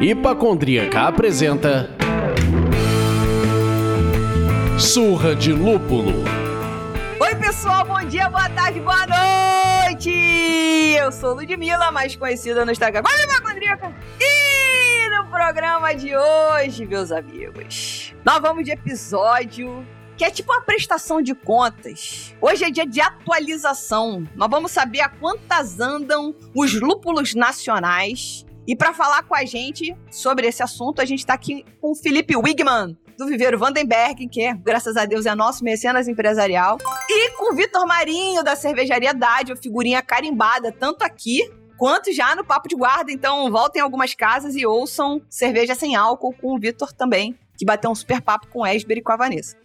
Hipacondríaca apresenta Surra de Lúpulo. Oi, pessoal, bom dia, boa tarde, boa noite! Eu sou Ludmilla, mais conhecida no Instagram como Hipacondríaca. E no programa de hoje, meus amigos, nós vamos de episódio que é tipo uma prestação de contas. Hoje é dia de atualização. Nós vamos saber a quantas andam os lúpulos nacionais e para falar com a gente sobre esse assunto, a gente está aqui com o Felipe Wigman, do Viveiro Vandenberg, que é, graças a Deus é nosso mecenas empresarial, e com o Vitor Marinho, da Cervejaria Dádio, figurinha carimbada, tanto aqui quanto já no Papo de Guarda. Então, voltem algumas casas e ouçam Cerveja Sem Álcool com o Vitor também, que bateu um super papo com o Esber e com a Vanessa.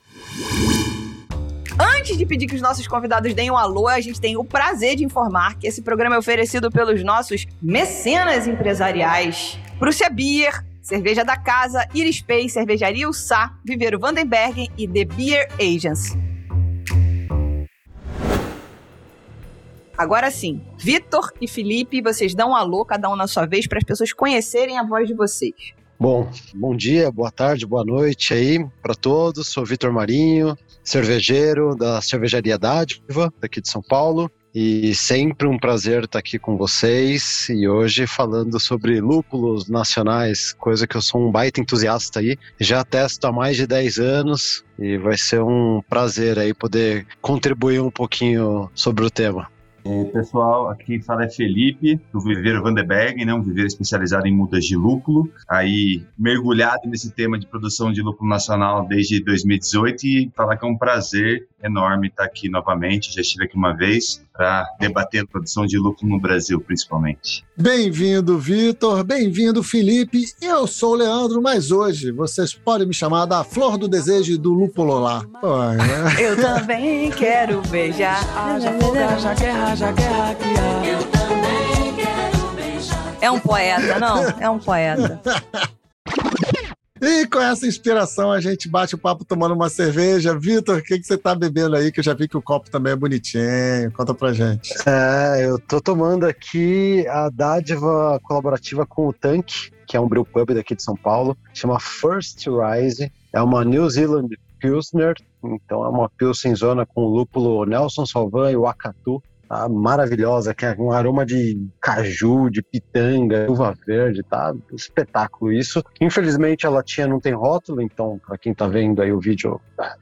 Antes de pedir que os nossos convidados deem um alô, a gente tem o prazer de informar que esse programa é oferecido pelos nossos mecenas empresariais. Prússia Beer, Cerveja da Casa, Iris Pay, Cervejaria Sá, Viveiro Vandenbergen e The Beer Agents. Agora sim, Vitor e Felipe, vocês dão um alô, cada um na sua vez, para as pessoas conhecerem a voz de vocês. Bom, bom dia, boa tarde, boa noite aí para todos. Sou Vitor Marinho, cervejeiro da Cervejaria Dádiva, daqui de São Paulo. E sempre um prazer estar aqui com vocês e hoje falando sobre lúpulos nacionais, coisa que eu sou um baita entusiasta aí. Já testo há mais de 10 anos e vai ser um prazer aí poder contribuir um pouquinho sobre o tema. É, pessoal, aqui fala é Felipe, do Viveiro Vanderberg, né, um viveiro especializado em mudas de lúpulo, aí mergulhado nesse tema de produção de lúpulo nacional desde 2018 e falar que é um prazer enorme estar aqui novamente, já estive aqui uma vez para debater a produção de lúpulo no Brasil, principalmente. Bem-vindo, Vitor, bem-vindo, Felipe, eu sou o Leandro, mas hoje vocês podem me chamar da Flor do Desejo do Lúpulo lá. né? Eu também quero beijar. Haja fogo, haja guerra, haja guerra. Eu também quero beijar. É um poeta, não? É um poeta. E com essa inspiração a gente bate o papo tomando uma cerveja. Vitor, o que, que você tá bebendo aí? Que eu já vi que o copo também é bonitinho. Conta pra gente. É, eu tô tomando aqui a dádiva colaborativa com o Tanque, que é um brew pub daqui de São Paulo. Chama First Rise. É uma New Zealand Pilsner. Então é uma Pilsen zona com lúpulo Nelson Salvan e Wakatu tá maravilhosa, que é um aroma de caju, de pitanga, uva verde, tá espetáculo isso. Infelizmente ela tinha não tem rótulo, então para quem tá vendo aí o vídeo,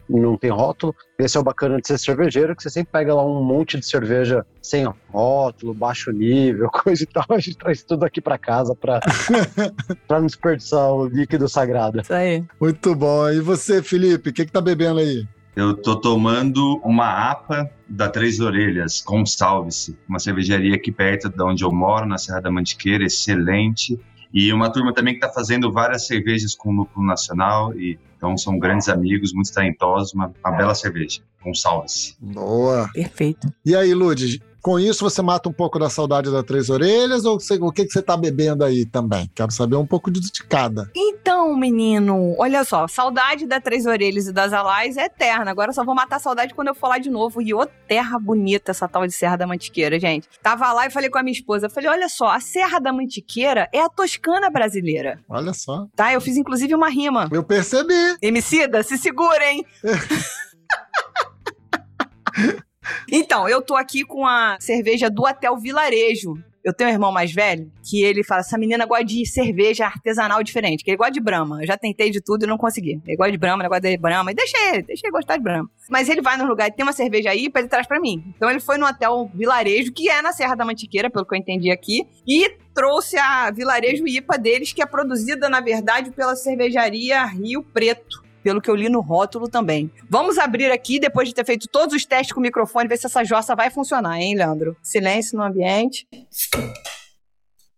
não tem rótulo. Esse é o bacana de ser cervejeiro, que você sempre pega lá um monte de cerveja sem rótulo, baixo nível, coisa e tal. A gente traz tudo aqui para casa para para não desperdiçar o líquido sagrado. Isso aí. Muito bom. E você, Felipe, o que que tá bebendo aí? Eu tô tomando uma APA da Três Orelhas, com Salve-se, uma cervejaria aqui perto de onde eu moro, na Serra da Mantiqueira, excelente. E uma turma também que está fazendo várias cervejas com lúpulo nacional, e então são grandes amigos, muito talentosos, uma, uma bela cerveja, com Salve-se. Boa. Perfeito. E aí, Lud, com isso você mata um pouco da saudade da Três Orelhas ou você, o que, que você tá bebendo aí também? Quero saber um pouco de cada. Então, menino, olha só, saudade da Três Orelhas e das Alais é eterna. Agora só vou matar a saudade quando eu for lá de novo. E ô terra bonita essa tal de Serra da Mantiqueira, gente. Tava lá e falei com a minha esposa, falei, olha só, a Serra da Mantiqueira é a Toscana brasileira. Olha só. Tá, eu fiz inclusive uma rima. Eu percebi. Emicida, se segura, hein? Então, eu tô aqui com a cerveja do Hotel Vilarejo. Eu tenho um irmão mais velho que ele fala: essa menina gosta de cerveja artesanal diferente, que ele gosta de Brahma. Eu já tentei de tudo e não consegui. Ele gosta de Brahma, ele gosta de Brahma. E deixa ele, deixa ele gostar de Brahma. Mas ele vai no lugar e tem uma cerveja aí ele traz pra mim. Então ele foi no Hotel Vilarejo, que é na Serra da Mantiqueira, pelo que eu entendi aqui, e trouxe a Vilarejo IPA deles, que é produzida, na verdade, pela cervejaria Rio Preto pelo que eu li no rótulo também. Vamos abrir aqui, depois de ter feito todos os testes com o microfone, ver se essa jossa vai funcionar, hein, Leandro? Silêncio no ambiente.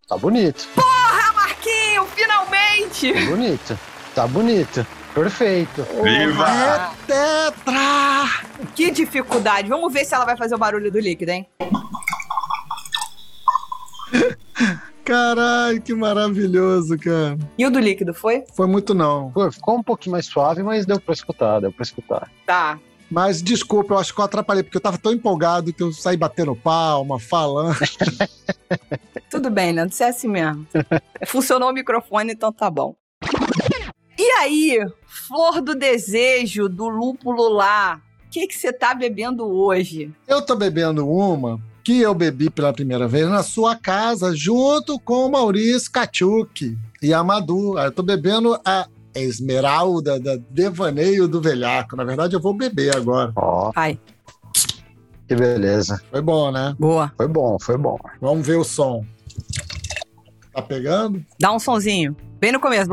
Tá bonito. Porra, Marquinho, finalmente! Tá bonito. Tá bonito. Perfeito. Viva! É tetra! Que dificuldade. Vamos ver se ela vai fazer o barulho do líquido, hein? Caralho, que maravilhoso, cara. E o do líquido, foi? Foi muito não. Pô, ficou um pouquinho mais suave, mas deu pra escutar, deu pra escutar. Tá. Mas desculpa, eu acho que eu atrapalhei, porque eu tava tão empolgado que eu saí batendo palma, falando. Tudo bem, Leandro, você é assim mesmo. Funcionou o microfone, então tá bom. E aí, flor do desejo do lúpulo lá, o que que você tá bebendo hoje? Eu tô bebendo uma que eu bebi pela primeira vez na sua casa, junto com o Maurício Kachuk e a Madu. Eu tô bebendo a Esmeralda da Devaneio do Velhaco. Na verdade, eu vou beber agora. Ó, Ai, que beleza. Foi bom, né? boa. Foi bom, foi bom. Vamos ver o som. Tá pegando? Dá um sonzinho. Bem no começo.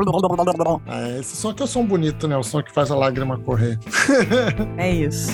É, esse som aqui é o som bonito, né? O som que faz a lágrima correr. É isso.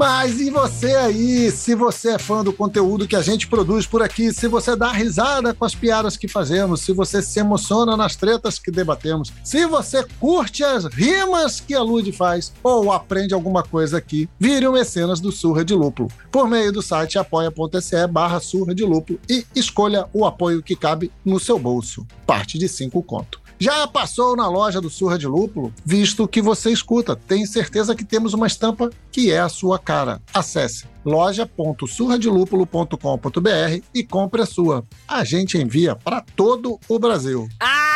Mas e você aí? Se você é fã do conteúdo que a gente produz por aqui, se você dá risada com as piadas que fazemos, se você se emociona nas tretas que debatemos, se você curte as rimas que a Lud faz ou aprende alguma coisa aqui, vire um mecenas do Surra de Lúpulo por meio do site apoia.se barra Surra de Lúpulo e escolha o apoio que cabe no seu bolso. Parte de cinco conto. Já passou na loja do Surra de Lúpulo? Visto que você escuta, tem certeza que temos uma estampa que é a sua cara. Acesse loja.surradelupulo.com.br e compre a sua. A gente envia para todo o Brasil. Ah,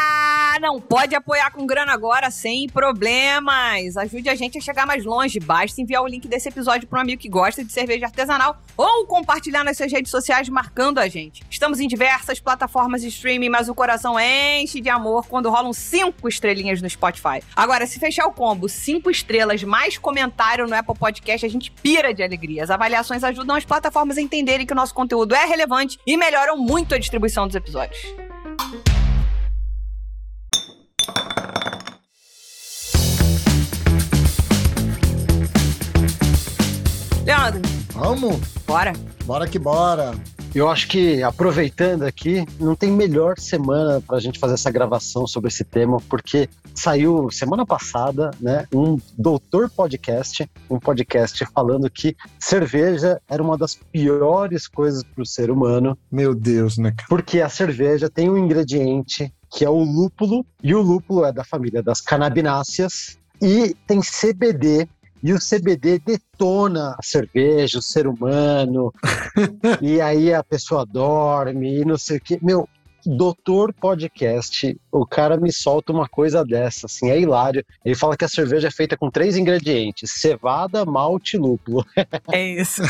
não pode apoiar com grana agora sem problemas. Ajude a gente a chegar mais longe. Basta enviar o link desse episódio para um amigo que gosta de cerveja artesanal ou compartilhar nas suas redes sociais marcando a gente. Estamos em diversas plataformas de streaming, mas o coração enche de amor quando rolam cinco estrelinhas no Spotify. Agora, se fechar o combo, cinco estrelas mais comentário no Apple Podcast, a gente pira de alegria. As avaliações ajudam as plataformas a entenderem que o nosso conteúdo é relevante e melhoram muito a distribuição dos episódios. Leandro, Vamos? bora. Bora que bora. Eu acho que, aproveitando aqui, não tem melhor semana para a gente fazer essa gravação sobre esse tema, porque saiu semana passada, né, um doutor podcast, um podcast falando que cerveja era uma das piores coisas para o ser humano, Meu Deus, né? cara? porque a cerveja tem um ingrediente que é o lúpulo, e o lúpulo é da família das canabináceas, e tem CBD, e o CBD detona a cerveja, o ser humano, e aí a pessoa dorme, e não sei o quê. Meu, doutor podcast, o cara me solta uma coisa dessa, assim, é hilário. Ele fala que a cerveja é feita com três ingredientes: cevada, malte e lúpulo. É isso.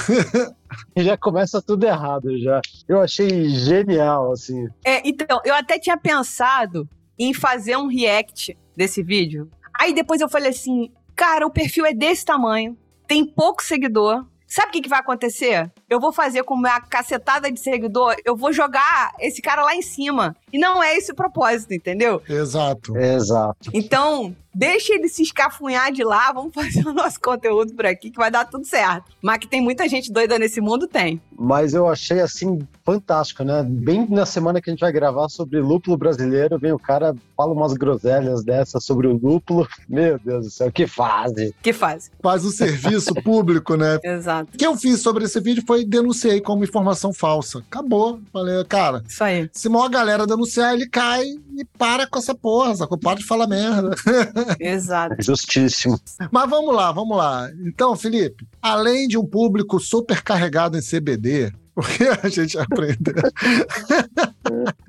E já começa tudo errado já. Eu achei genial, assim. É, então, eu até tinha pensado em fazer um react desse vídeo. Aí depois eu falei assim, cara, o perfil é desse tamanho, tem pouco seguidor. Sabe o que, que vai acontecer? Eu vou fazer com uma cacetada de seguidor, eu vou jogar esse cara lá em cima. E não é esse o propósito, entendeu? Exato. Exato. Então, deixa ele se escafunhar de lá, vamos fazer o nosso conteúdo por aqui, que vai dar tudo certo. Mas que tem muita gente doida nesse mundo, tem. Mas eu achei assim fantástico, né? Bem na semana que a gente vai gravar sobre lúpulo brasileiro, vem o cara, fala umas groselhas dessas sobre o lúpulo. Meu Deus do céu, que fase! Que faz. Faz o serviço público, né? Exato. O que eu fiz sobre esse vídeo foi denunciei como informação falsa. Acabou. Falei, cara, Isso aí. se maior galera denunciar, ele cai e para com essa porra, sacou? Para de falar merda. Exato. Justíssimo. Mas vamos lá, vamos lá. Então, Felipe, além de um público super carregado em CBD, o que a gente aprendeu?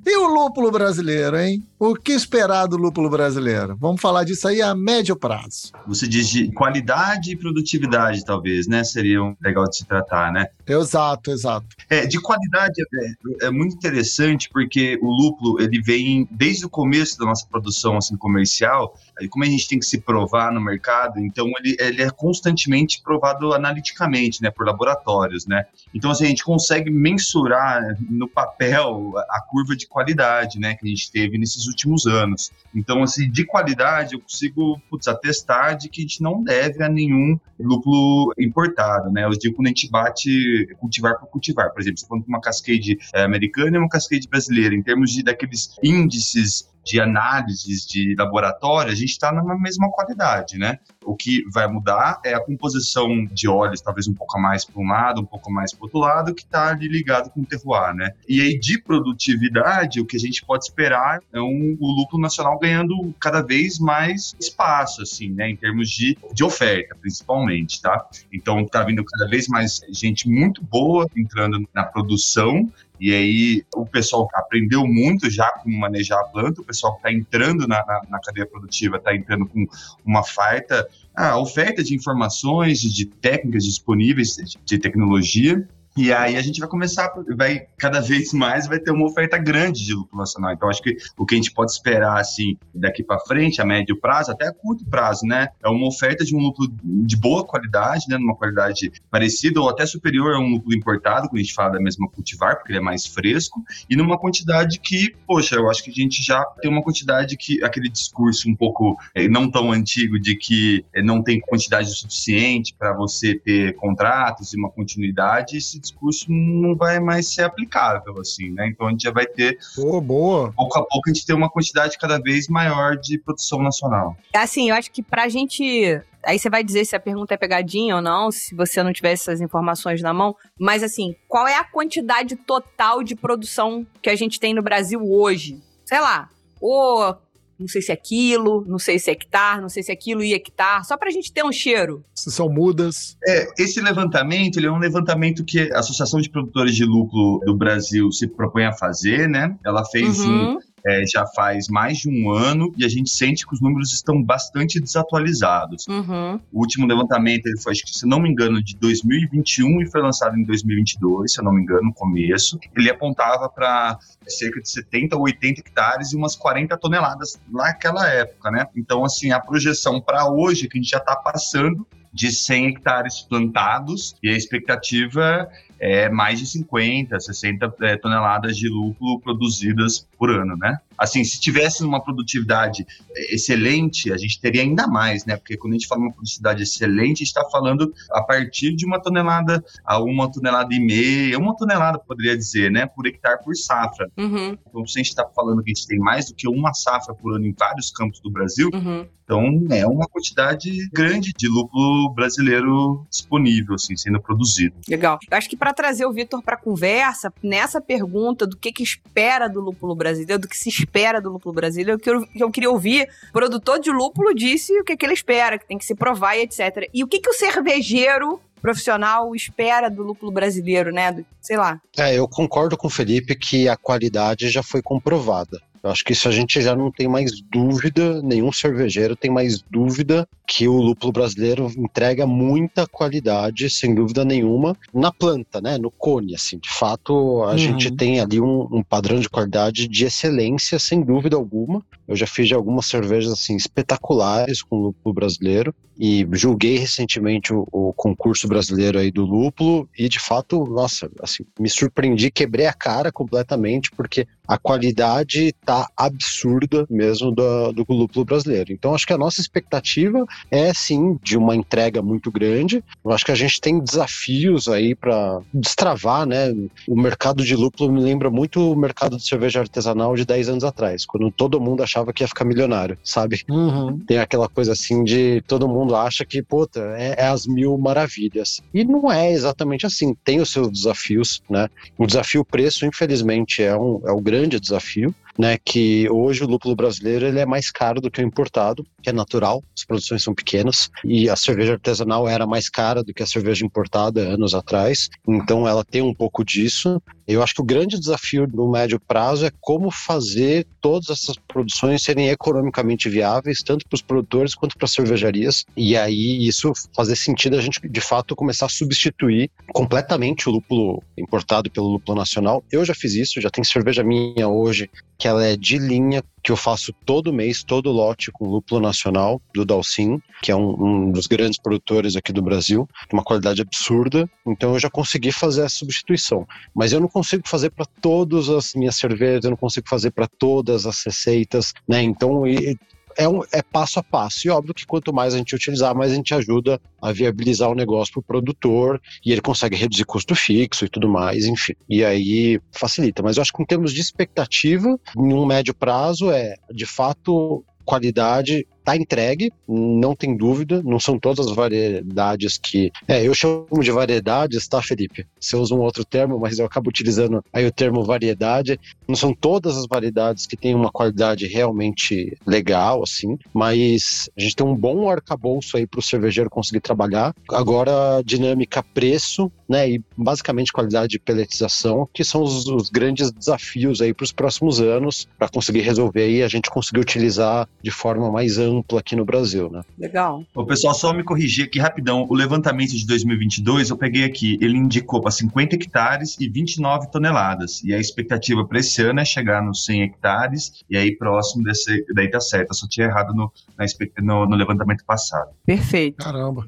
E o lúpulo brasileiro, hein? O que esperar do lúpulo brasileiro? Vamos falar disso aí a médio prazo. Você diz de qualidade e produtividade, talvez, né? Seria um legal de se tratar, né? Exato, exato. É, de qualidade é, é muito interessante porque o lúpulo ele vem desde o começo da nossa produção assim comercial. Aí, como a gente tem que se provar no mercado, então ele, ele é constantemente provado analiticamente, né, por laboratórios, né. Então assim, a gente consegue mensurar no papel a curva de qualidade, né, que a gente teve nesses últimos anos. Então assim, de qualidade eu consigo putz, atestar de que a gente não deve a nenhum lúpulo importado, né. Eu digo quando a gente bate cultivar por cultivar, por exemplo, você falando com uma cascade é, americana e uma cascade brasileira, em termos de daqueles índices de análises de laboratório, a gente está na mesma qualidade, né? O que vai mudar é a composição de óleos, talvez um pouco mais para um lado, um pouco mais para outro lado, que está ligado com o terroir, né? E aí, de produtividade, o que a gente pode esperar é um, o lúpulo nacional ganhando cada vez mais espaço, assim, né? Em termos de, de oferta, principalmente, tá? Então, está vindo cada vez mais gente muito boa entrando na produção e aí o pessoal aprendeu muito já como manejar a planta, o pessoal que está entrando na, na, na, cadeia produtiva está entrando com uma farta, ah, oferta de informações, de técnicas disponíveis, de tecnologia, e aí a gente vai começar, vai cada vez mais vai ter uma oferta grande de lúpulo nacional. Então acho que o que a gente pode esperar assim daqui para frente, a médio prazo, até a curto prazo, né, é uma oferta de um lúpulo de boa qualidade, né, numa qualidade parecida ou até superior a um lúpulo importado, quando a gente fala da mesma cultivar, porque ele é mais fresco, e numa quantidade que, poxa, eu acho que a gente já tem uma quantidade que aquele discurso um pouco é, não tão antigo de que é, não tem quantidade suficiente para você ter contratos e uma continuidade, discurso não vai mais ser aplicável, assim, né? Então a gente já vai ter. Oh, boa. Pouco a pouco a gente ter uma quantidade cada vez maior de produção nacional. Assim, eu acho que pra gente Aí você vai dizer se a pergunta é pegadinha ou não, se você não tiver essas informações na mão. Mas assim, qual é a quantidade total de produção que a gente tem no Brasil hoje? Sei lá, ou não sei se é quilo, não sei se é hectare, não sei se é quilo e hectare, só para a gente ter um cheiro. Se são mudas. É, esse levantamento, ele é um levantamento que a Associação de Produtores de Lúpulo do Brasil se propõe a fazer, né? Ela fez uhum. um é, já faz mais de um ano e a gente sente que os números estão bastante desatualizados. Uhum. O último levantamento ele foi, acho que, se não me engano, de 2021 e foi lançado em 2022, se eu não me engano, no começo. Ele apontava para cerca de 70 ou 80 hectares e umas 40 toneladas naquela época, né? Então, assim, a projeção para hoje, que a gente já está passando de 100 hectares plantados e a expectativa é mais de 50, 60 é, toneladas de lúpulo produzidas por ano, né? Assim, se tivesse uma produtividade excelente, a gente teria ainda mais, né? Porque quando a gente fala uma produtividade excelente, a gente está falando a partir de uma tonelada a uma tonelada e meia, uma tonelada, poderia dizer, né? Por hectare por safra. Uhum. Então, se a gente está falando que a gente tem mais do que uma safra por ano em vários campos do Brasil, uhum. então é uma quantidade grande de lúpulo brasileiro disponível, assim, sendo produzido. Legal. Eu acho que para trazer o Vitor para conversa, nessa pergunta do que, que espera do lúpulo brasileiro, do que se espera do lúpulo brasileiro, eu, eu queria ouvir. O produtor de lúpulo disse o que, que ele espera, que tem que se provar e etc. E o que, que o cervejeiro profissional espera do lúpulo brasileiro, né? Do, sei lá. É, eu concordo com o Felipe que a qualidade já foi comprovada. Eu acho que isso a gente já não tem mais dúvida, nenhum cervejeiro tem mais dúvida que o lúpulo brasileiro entrega muita qualidade, sem dúvida nenhuma, na planta, né? No cone, assim. De fato, a uhum. gente tem ali um, um, padrão de qualidade de excelência, sem dúvida alguma. Eu já fiz algumas cervejas, assim, espetaculares com lúpulo brasileiro e julguei recentemente o, o concurso brasileiro aí do lúpulo e, de fato, nossa, assim, me surpreendi, quebrei a cara completamente, porque a qualidade tá absurda mesmo do, do lúpulo brasileiro. Então, acho que a nossa expectativa é sim de uma entrega muito grande. Eu acho que a gente tem desafios aí para destravar, né? O mercado de lúpulo me lembra muito o mercado de cerveja artesanal de 10 anos atrás, quando todo mundo achava que ia ficar milionário, sabe? Uhum. Tem aquela coisa assim de todo mundo acha que, puta, é, é as mil maravilhas. E não é exatamente assim. Tem os seus desafios, né? O desafio preço, infelizmente, é, um, é o grande desafio né, que hoje o lúpulo brasileiro ele é mais caro do que o importado, que é natural, as produções são pequenas, e a cerveja artesanal era mais cara do que a cerveja importada anos atrás, então ela tem um pouco disso. Eu acho que o grande desafio no médio prazo é como fazer todas essas produções serem economicamente viáveis, tanto para os produtores quanto para as cervejarias, e aí isso fazer sentido a gente de fato começar a substituir completamente o lúpulo importado pelo lúpulo nacional. Eu já fiz isso, já tem cerveja minha hoje que ela é de linha, que eu faço todo mês, todo lote com lúpulo nacional do Dalcin, que é um, um, dos grandes produtores aqui do Brasil, uma qualidade absurda. Então eu já consegui fazer a substituição. Mas eu não consigo fazer para todas as minhas cervejas, eu não consigo fazer para todas as receitas, né? Então é, um, é passo a passo. E óbvio que quanto mais a gente utilizar, mais a gente ajuda a viabilizar o negócio para o produtor e ele consegue reduzir custo fixo e tudo mais, enfim. E aí facilita. Mas eu acho que em termos de expectativa, num médio prazo, é de fato qualidade Está entregue, não tem dúvida, não são todas as variedades que. É, eu chamo de variedades, tá, Felipe? Você usa um outro termo, mas eu acabo utilizando aí o termo variedade. Não são todas as variedades que têm uma qualidade realmente legal, assim, mas a gente tem um bom arcabouço aí para o cervejeiro conseguir trabalhar. Agora, dinâmica, preço, né, e basicamente qualidade de peletização, que são os, os grandes desafios aí para os próximos anos, para conseguir resolver e a gente conseguir utilizar de forma mais ampla amplo aqui no Brasil, né? Legal. O pessoal, só me corrigir aqui rapidão. O levantamento de 2022, eu peguei aqui, ele indicou para 50 hectares e 29 toneladas. E a expectativa para esse ano é chegar nos 100 hectares e aí próximo desse, daí tá certo. Eu só tinha errado no, no, no levantamento passado. Perfeito. Caramba.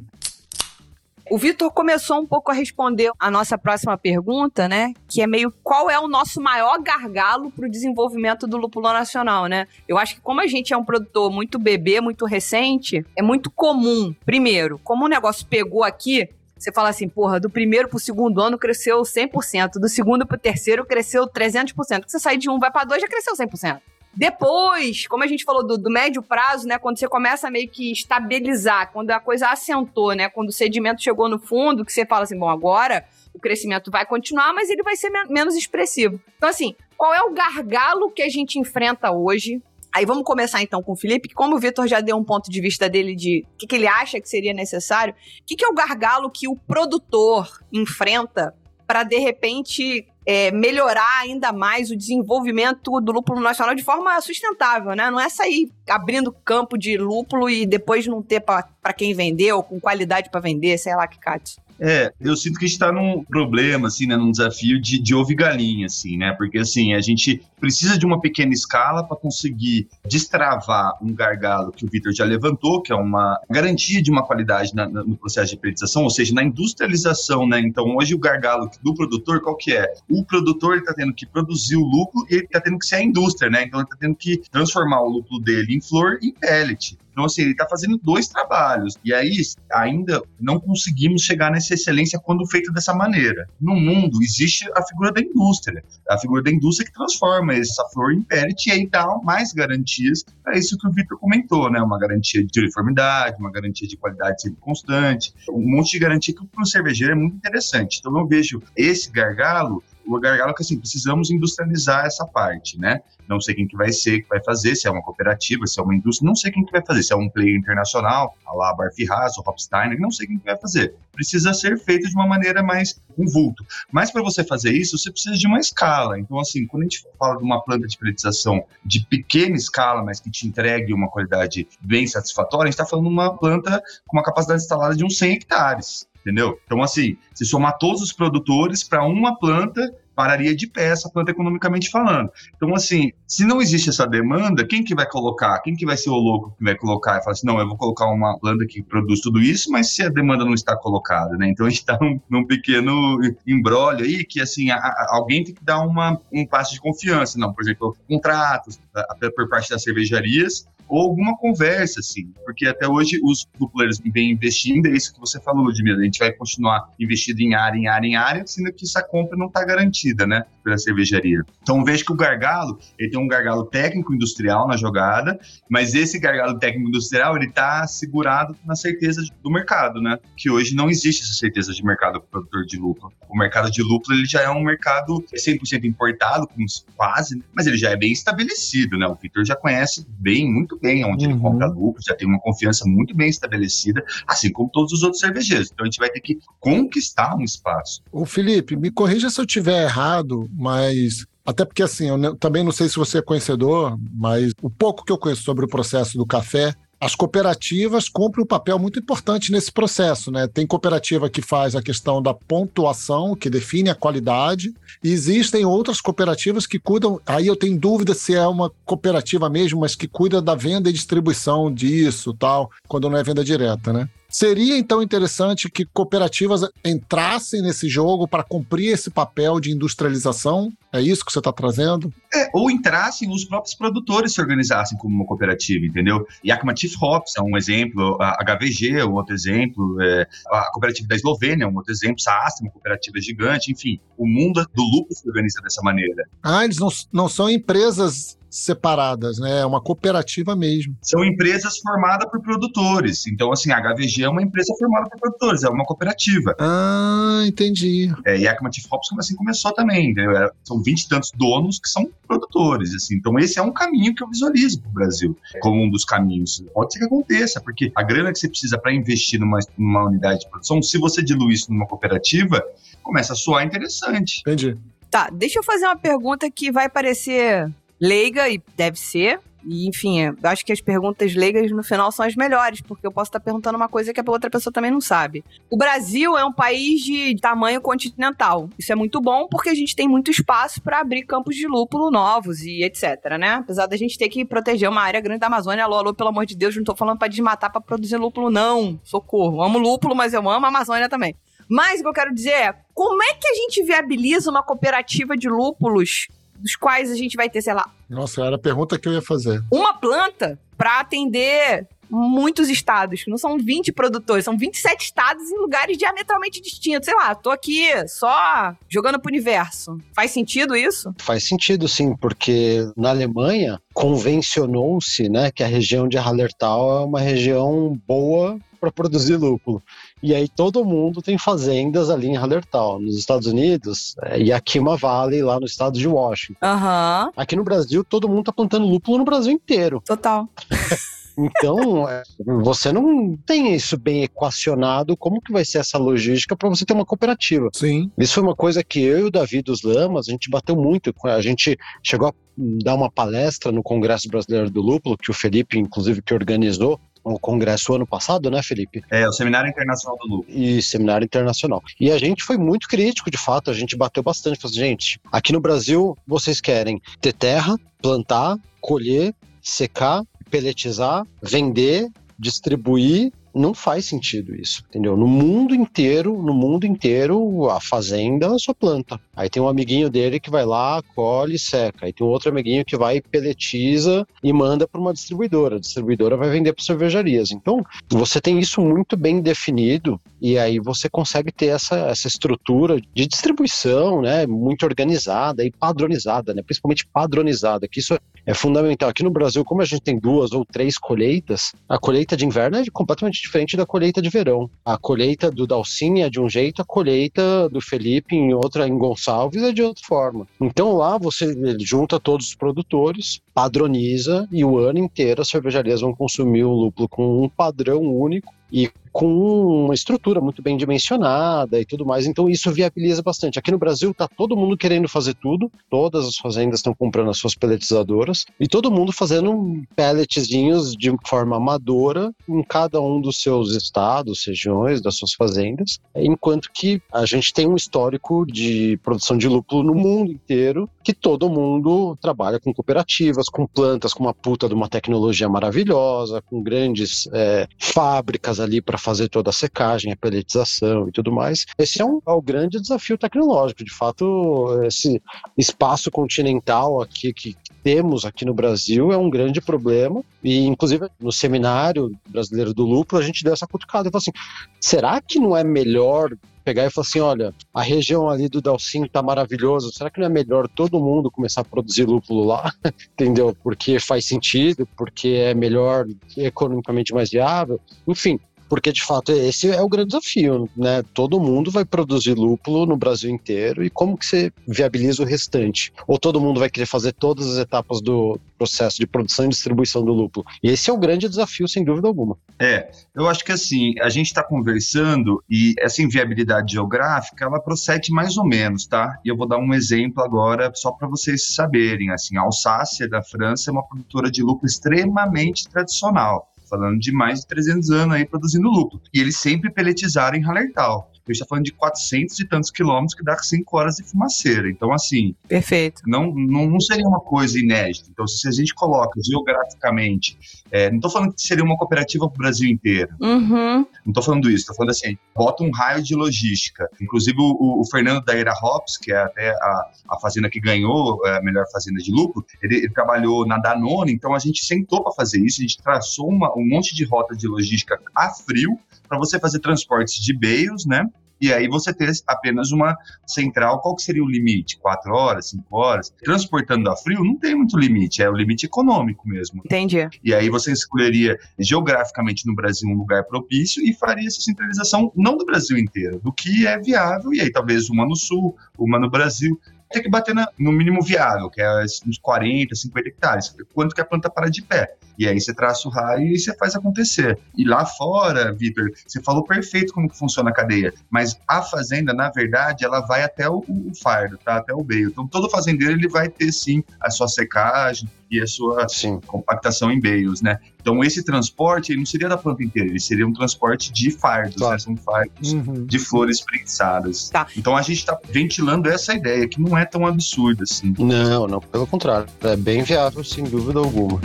O Vitor começou um pouco a responder a nossa próxima pergunta, né? Que é meio qual é o nosso maior gargalo para o desenvolvimento do lúpulo nacional, né? Eu acho que como a gente é um produtor muito bebê, muito recente, é muito comum. Primeiro, como o negócio pegou aqui, você fala assim, porra, do primeiro pro segundo ano cresceu 100%, do segundo pro terceiro cresceu 300%. Você sai de um, vai para dois, já cresceu 100%. Depois, como a gente falou do, do, médio prazo, né? Quando você começa a meio que estabilizar, quando a coisa assentou, né? Quando o sedimento chegou no fundo, que você fala assim, bom, agora o crescimento vai continuar, mas ele vai ser me menos expressivo. Então, assim, qual é o gargalo que a gente enfrenta hoje? Aí vamos começar então com o Felipe, que como o Vitor já deu um ponto de vista dele de o que, que, ele acha que seria necessário, o que, que é o gargalo que o produtor enfrenta para de repente é, melhorar ainda mais o desenvolvimento do lúpulo nacional de forma sustentável, né? Não é sair abrindo campo de lúpulo e depois não ter para quem vender ou com qualidade para vender, sei lá que cate. É, eu sinto que a gente está num problema, assim, né, num desafio de, de ovo e galinha, assim, né, porque, assim, a gente precisa de uma pequena escala para conseguir destravar um gargalo que o Vitor já levantou, que é uma garantia de uma qualidade na, na, no processo de periodização, ou seja, na industrialização, né, então hoje o gargalo do produtor, qual que é? O produtor está tendo que produzir o lucro e ele está tendo que ser a indústria, né, então ele está tendo que transformar o lucro dele em flor em pellet. Então, assim, ele está fazendo dois trabalhos. E aí, ainda não conseguimos chegar nessa excelência quando feito dessa maneira. No mundo, existe a figura da indústria. A figura da indústria que transforma essa flor em pellet e aí dá mais garantias para isso que o Victor comentou, né? Uma garantia de uniformidade, uma garantia de qualidade sempre constante, um monte de garantia que para o cervejeiro é muito interessante. Então, eu vejo esse gargalo o gargalo é que assim, precisamos industrializar essa parte, né? Não sei quem que vai ser, que vai fazer, se é uma cooperativa, se é uma indústria, não sei quem que vai fazer, se é um player internacional, a lá Barfiraz, o Hopsteiner, não sei quem que vai fazer. Precisa ser feito de uma maneira mais com vulto. Mas para você fazer isso, você precisa de uma escala. Então, assim, quando a gente fala de uma planta de peletização de pequena escala, mas que te entregue uma qualidade bem satisfatória, a gente está falando de uma planta com uma capacidade instalada de uns 100 hectares entendeu? Então, assim, se somar todos os produtores para uma planta, pararia de pé essa planta economicamente falando. Então, assim, se não existe essa demanda, quem que vai colocar? Quem que vai ser o louco que vai colocar e falar assim, não, eu vou colocar uma planta que produz tudo isso, mas se a demanda não está colocada, né? Então, a gente está num, num, pequeno embrólio aí que, assim, a, a, alguém tem que dar uma, um passo de confiança. Não, por exemplo, contratos a, por parte das cervejarias ou alguma conversa, assim, porque até hoje os duplers vêm investindo, é isso que você falou, Ludmila, a gente vai continuar investindo em área, em área, em área, sendo que essa compra não está garantida, né, pela cervejaria. Então vejo que o gargalo, ele tem um gargalo técnico industrial na jogada, mas esse gargalo técnico industrial, ele está segurado na certeza do mercado, né, que hoje não existe essa certeza de mercado para o produtor de lúpulo. O mercado de lúpulo, ele já é um mercado 100% importado, quase, mas ele já é bem estabelecido, né, o Vitor já conhece bem, muito bem onde uhum. ele compra lucro, já tem uma confiança muito bem estabelecida, assim como todos os outros cervejeiros. Então a gente vai ter que conquistar um espaço. O Felipe, me corrija se eu tiver errado, mas até porque, assim, eu também não sei se você é conhecedor, mas o pouco que eu conheço sobre o processo do café, as cooperativas cumprem um papel muito importante nesse processo, né? Tem cooperativa que faz a questão da pontuação, que define a qualidade, e existem outras cooperativas que cuidam. Aí eu tenho dúvida se é uma cooperativa mesmo, mas que cuida da venda e distribuição disso, tal, quando não é venda direta, né? Seria então interessante que cooperativas entrassem nesse jogo para cumprir esse papel de industrialização? É isso que você está trazendo? É, ou entrassem os próprios produtores se organizassem como uma cooperativa, entendeu? Yakima Chief Hops é um exemplo, a HVG é um outro exemplo, é, a cooperativa da Eslovênia é um outro exemplo, Saast, uma cooperativa gigante, enfim, o mundo do lucro se organiza dessa maneira. Ah, eles não, não são empresas separadas, né? É uma cooperativa mesmo. São empresas formadas por produtores. Então, assim, a HVG é uma empresa formada por produtores, é uma cooperativa. Ah, entendi. É, e a Chief Hops assim começou também, entendeu? É, são vinte e tantos donos que são produtores, assim. Então, esse é um caminho que eu visualizo para o Brasil como um dos caminhos. Pode ser que aconteça, porque a grana que você precisa para investir numa, numa unidade de produção, se você diluir isso numa cooperativa, começa a soar interessante. Entendi. Tá, deixa eu fazer uma pergunta que vai parecer leiga, e deve ser. E, enfim, eu acho que as perguntas leigas no final são as melhores, porque eu posso estar perguntando uma coisa que a outra pessoa também não sabe. O Brasil é um país de tamanho continental. Isso é muito bom porque a gente tem muito espaço para abrir campos de lúpulo novos e etc, né? Apesar da gente ter que proteger uma área grande da Amazônia. Alô, alô, pelo amor de Deus, não tô falando para desmatar para produzir lúpulo, não. Socorro. amo lúpulo, mas eu amo a Amazônia também. Mas o que eu quero dizer é, como é que a gente viabiliza uma cooperativa de lúpulos dos quais a gente vai ter, sei lá. Nossa, era a pergunta que eu ia fazer. Uma planta para atender muitos estados, que não são 20 produtores, são 27 estados em lugares diametralmente distintos. Sei lá, tô aqui só jogando pro universo. Faz sentido isso? Faz sentido, sim, porque na Alemanha convencionou-se né, que a região de Hallertau é uma região boa para produzir lúpulo. E aí todo mundo tem fazendas ali em Hallertau. Nos Estados Unidos, é, e Yakima Valley, lá no estado de Washington. Uhum. Aqui no Brasil, todo mundo tá plantando lúpulo no Brasil inteiro. Total. Então, é, você não tem isso bem equacionado. Como que vai ser essa logística para você ter uma cooperativa? Sim. Isso foi uma coisa que eu e o Davi dos Lamas, a gente bateu muito. A gente chegou a dar uma palestra no Congresso Brasileiro do Lúpulo, que o Felipe, inclusive, que organizou, o congresso ano passado, né, Felipe? É, o Seminário Internacional do Lúpulo. E Seminário Internacional. E a gente foi muito crítico, de fato, a gente bateu bastante. Falou assim, gente, aqui no Brasil, vocês querem ter terra, plantar, colher, secar, peletizar, vender, distribuir não faz sentido isso, entendeu? No mundo inteiro, no mundo inteiro, a fazenda só planta. Aí tem um amiguinho dele que vai lá, colhe e seca. Aí tem outro amiguinho que vai peletiza e manda para uma distribuidora. A distribuidora vai vender para cervejarias. Então, você tem isso muito bem definido e aí você consegue ter essa, essa estrutura de distribuição, né, muito organizada e padronizada, né, principalmente padronizada, que isso é fundamental. Aqui no Brasil, como a gente tem duas ou três colheitas, a colheita de inverno é completamente diferente da colheita de verão. A colheita do Dalcine é de um jeito, a colheita do Felipe em outra, em Gonçalves, é de outra forma. Então lá você junta todos os produtores, padroniza e o ano inteiro as cervejarias vão consumir o lúpulo com um padrão único e com uma estrutura muito bem dimensionada e tudo mais. Então isso viabiliza bastante. Aqui no Brasil está todo mundo querendo fazer tudo, todas as fazendas estão comprando as suas peletizadoras e todo mundo fazendo pelletzinhos de forma amadora em cada um dos seus estados, regiões, das suas fazendas, enquanto que a gente tem um histórico de produção de lúpulo no mundo inteiro, que todo mundo trabalha com cooperativas, com plantas, com uma puta de uma tecnologia maravilhosa, com grandes é, fábricas ali para fazer toda a secagem, a pelletização e tudo mais. Esse é, um, é o grande desafio tecnológico. De fato, esse espaço continental aqui que temos aqui no Brasil é um grande problema. E, inclusive, no seminário brasileiro do lúpulo, a gente deu essa cutucada e falou assim: será que não é melhor pegar e falar assim, olha, a região ali do Dalcin tá maravilhoso, será que não é melhor todo mundo começar a produzir lúpulo lá? Entendeu? Porque faz sentido, porque é melhor, economicamente mais viável, enfim porque de fato esse é o grande desafio, né? Todo mundo vai produzir lúpulo no Brasil inteiro e como que você viabiliza o restante? Ou todo mundo vai querer fazer todas as etapas do processo de produção e distribuição do lúpulo? E esse é o grande desafio, sem dúvida alguma. É, eu acho que assim, a gente está conversando e essa inviabilidade geográfica, ela procede mais ou menos, tá? E eu vou dar um exemplo agora só para vocês saberem, assim, a Alsácia da França é uma produtora de lúpulo extremamente tradicional falando de mais de 300 anos aí produzindo lucro. E eles sempre peletizaram em Hallertau. A gente está falando de 400 e tantos quilômetros que dá 5 horas de fumaceira. Então, assim. Perfeito. Não, não, não seria uma coisa inédita. Então, se a gente coloca geograficamente, é, não estou falando que seria uma cooperativa para o Brasil inteiro. Uhum. Não estou falando isso, estou falando assim, bota um raio de logística. Inclusive, o, o Fernando da Era Hops, que é até a, a fazenda que ganhou é, a melhor fazenda de lucro, ele, ele trabalhou na Danone, então a gente sentou para fazer isso, a gente traçou uma, um monte de rota de logística a frio para você fazer transportes de beios, né? E aí você ter apenas uma central, qual que seria o limite? Quatro horas, cinco horas? Transportando a frio não tem muito limite, é o limite econômico mesmo. Entendi. E aí você escolheria geograficamente no Brasil um lugar propício e faria essa centralização não do Brasil inteiro, do que é viável, e aí talvez uma no sul, uma no Brasil tem que bater na, no mínimo viável, que é uns 40, 50 hectares. Quanto que a planta para de pé? E aí você traça o raio e você faz acontecer. E lá fora, Vitor, você falou perfeito como que funciona a cadeia, mas a fazenda, na verdade, ela vai até o, o fardo, tá? Até o beio. Então todo fazendeiro ele vai ter sim a sua secagem, e a sua Sim. compactação em beios, né? Então esse transporte não seria da planta inteira, ele seria um transporte de fardos, claro. né? São fardos uhum. de flores prensadas. Tá. Então a gente está ventilando essa ideia que não é tão absurda assim. Não, não, pelo contrário, é bem viável sem dúvida alguma.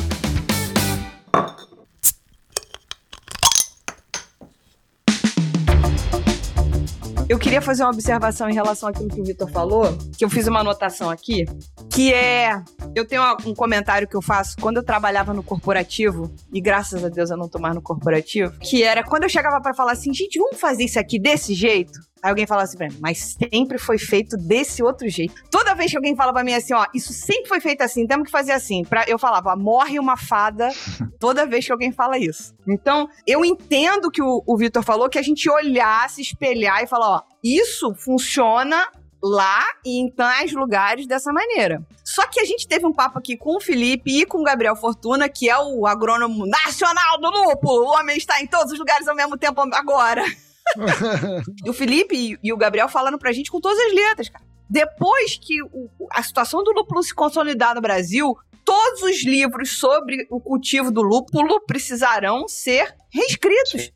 Eu queria fazer uma observação em relação àquilo que o Vitor falou, que eu fiz uma anotação aqui, que é. Eu tenho um comentário que eu faço quando eu trabalhava no corporativo, e graças a Deus eu não tô mais no corporativo, que era quando eu chegava para falar assim, gente, vamos fazer isso aqui desse jeito? Aí alguém fala assim pra mim, mas sempre foi feito desse outro jeito. Toda vez que alguém fala pra mim assim, ó, isso sempre foi feito assim, temos que fazer assim. Pra, eu falava, morre uma fada toda vez que alguém fala isso. Então, eu entendo que o, o Vitor falou que a gente olhar, se espelhar e falar, ó, isso funciona lá e em tais lugares dessa maneira. Só que a gente teve um papo aqui com o Felipe e com o Gabriel Fortuna, que é o agrônomo nacional do lúpulo. O homem está em todos os lugares ao mesmo tempo agora. O Felipe e o Gabriel falando pra gente com todas as letras, cara. Depois que o, a situação do lúpulo se consolidar no Brasil, todos os livros sobre o cultivo do lúpulo precisarão ser reescritos.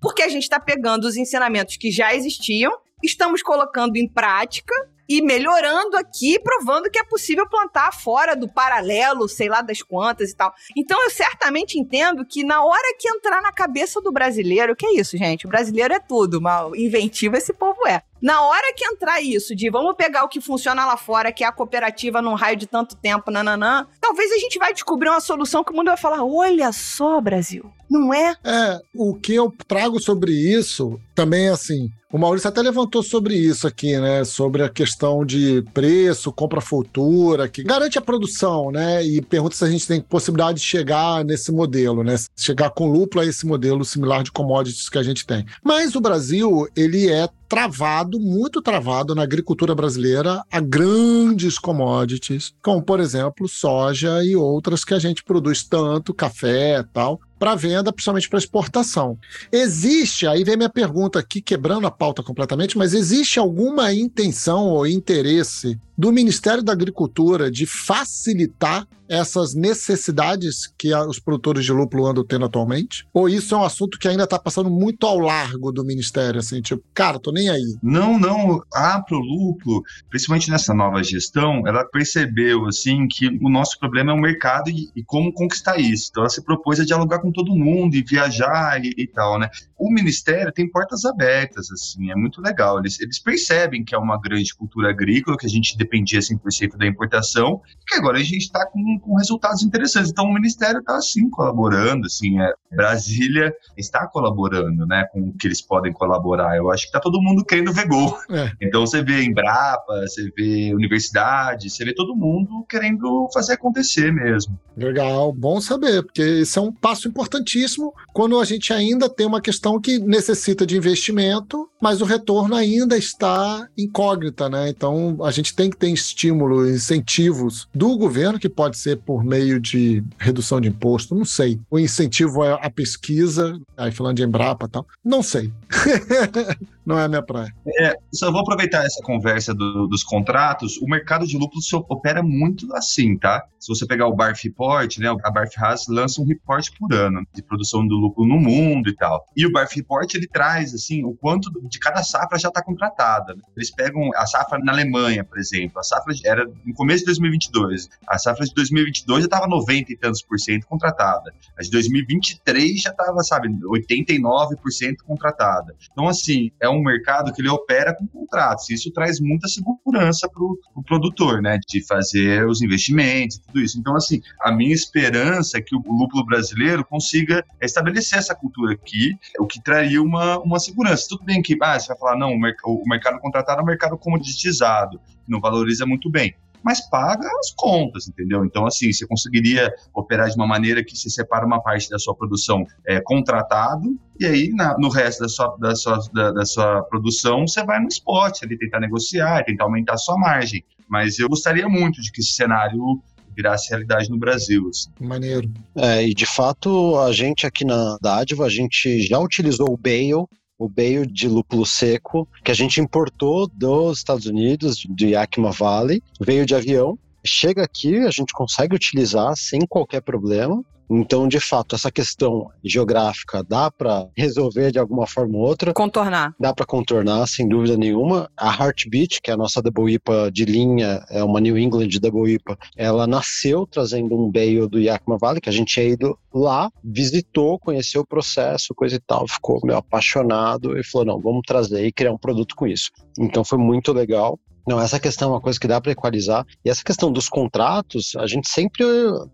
Porque a gente está pegando os ensinamentos que já existiam, estamos colocando em prática e melhorando aqui, provando que é possível plantar fora do paralelo, sei lá das quantas e tal. Então eu certamente entendo que na hora que entrar na cabeça do brasileiro, que é isso, gente? O brasileiro é tudo, mal inventivo esse povo é. Na hora que entrar isso de vamos pegar o que funciona lá fora, que é a cooperativa num raio de tanto tempo, nananã, talvez a gente vai descobrir uma solução que o mundo vai falar: olha só, Brasil, não é? É, o que eu trago sobre isso também assim. O Maurício até levantou sobre isso aqui, né? Sobre a questão de preço, compra futura, que garante a produção, né? E pergunta se a gente tem possibilidade de chegar nesse modelo, né? Chegar com lúpulo a esse modelo similar de commodities que a gente tem. Mas o Brasil, ele é travado, muito travado na agricultura brasileira a grandes commodities, como por exemplo soja e outras que a gente produz tanto, café e tal, para venda, principalmente para exportação. Existe, aí vem minha pergunta aqui, quebrando a pauta completamente, mas existe alguma intenção ou interesse do Ministério da Agricultura de facilitar essas necessidades que os produtores de lúpulo andam tendo atualmente? Ou isso é um assunto que ainda está passando muito ao largo do Ministério, assim, tipo, cara, tô nem aí. Não, não, a Prolúpulo, principalmente nessa nova gestão, ela percebeu, assim, que o nosso problema é o mercado e, e como conquistar isso. Então ela se propôs a dialogar com todo mundo e viajar e, e, tal, né? O Ministério tem portas abertas, assim, é muito legal. Eles, eles percebem que é uma grande cultura agrícola, que a gente dependia 100% da importação, que agora a gente está com, com, resultados interessantes. Então, o Ministério está, assim, colaborando, assim, é, Brasília está colaborando, né, com o que eles podem colaborar. Eu acho que está todo mundo querendo ver gol. É. Então, você vê Embrapa, você vê universidade, você vê todo mundo querendo fazer acontecer mesmo. Legal, bom saber, porque isso é um passo importantíssimo quando a gente ainda tem uma questão que necessita de investimento, mas o retorno ainda está incógnita, né? Então, a gente tem que ter estímulo, incentivos do governo, que pode ser por meio de redução de imposto, não sei. O incentivo é a pesquisa, aí falando de Embrapa e tal, não sei. não é a minha praia. É, só vou aproveitar essa conversa do, dos contratos. O mercado de lúpulo opera muito assim, tá? Se você pegar o Barf Report, né? A Barf Haas lança um report por ano de produção do lúpulo no mundo e tal. E o Barf Report ele traz assim o quanto de cada safra já está contratada. Né? Eles pegam a safra na Alemanha, por exemplo. A safra era no começo de 2022. A safra de 2022 já estava 90 e tantos por cento contratada. A de 2023 já estava, sabe, 89% contratada. Então, assim, é um mercado que ele opera com contratos. Isso traz muita segurança para o pro produtor, né? De fazer os investimentos tudo isso. Então, assim, a minha esperança é que o lúpulo brasileiro consiga estabelecer essa cultura aqui, o que traria uma, uma segurança. Tudo bem que ah, você vai falar, não, o, o mercado contratado é um mercado comoditizado, não valoriza muito bem mas paga as contas, entendeu? Então, assim, você conseguiria operar de uma maneira que você separa uma parte da sua produção é, contratado e aí na, no resto da sua, da, sua, da, da sua produção você vai no spot ali tentar negociar, tentar aumentar a sua margem. Mas eu gostaria muito de que esse cenário virasse realidade no Brasil. Assim. Maneiro. É, e de fato, a gente aqui na Dádiva, a gente já utilizou o Bale o bale de lúpulo seco que a gente importou dos Estados Unidos, de Yakima Valley, veio de avião. Chega aqui, a gente consegue utilizar sem qualquer problema. Então, de fato, essa questão geográfica dá para resolver de alguma forma ou outra. Contornar. Dá para contornar, sem dúvida nenhuma. A Heartbeat, que é a nossa Double IPA de linha, é uma New England Double IPA, ela nasceu trazendo um bale do Yakima Valley, que a gente tinha ido lá, visitou, conheceu o processo, coisa e tal, ficou meio apaixonado e falou: não, vamos trazer e criar um produto com isso. Então, foi muito legal. Não, essa questão é uma coisa que dá para equalizar. E essa questão dos contratos, a gente sempre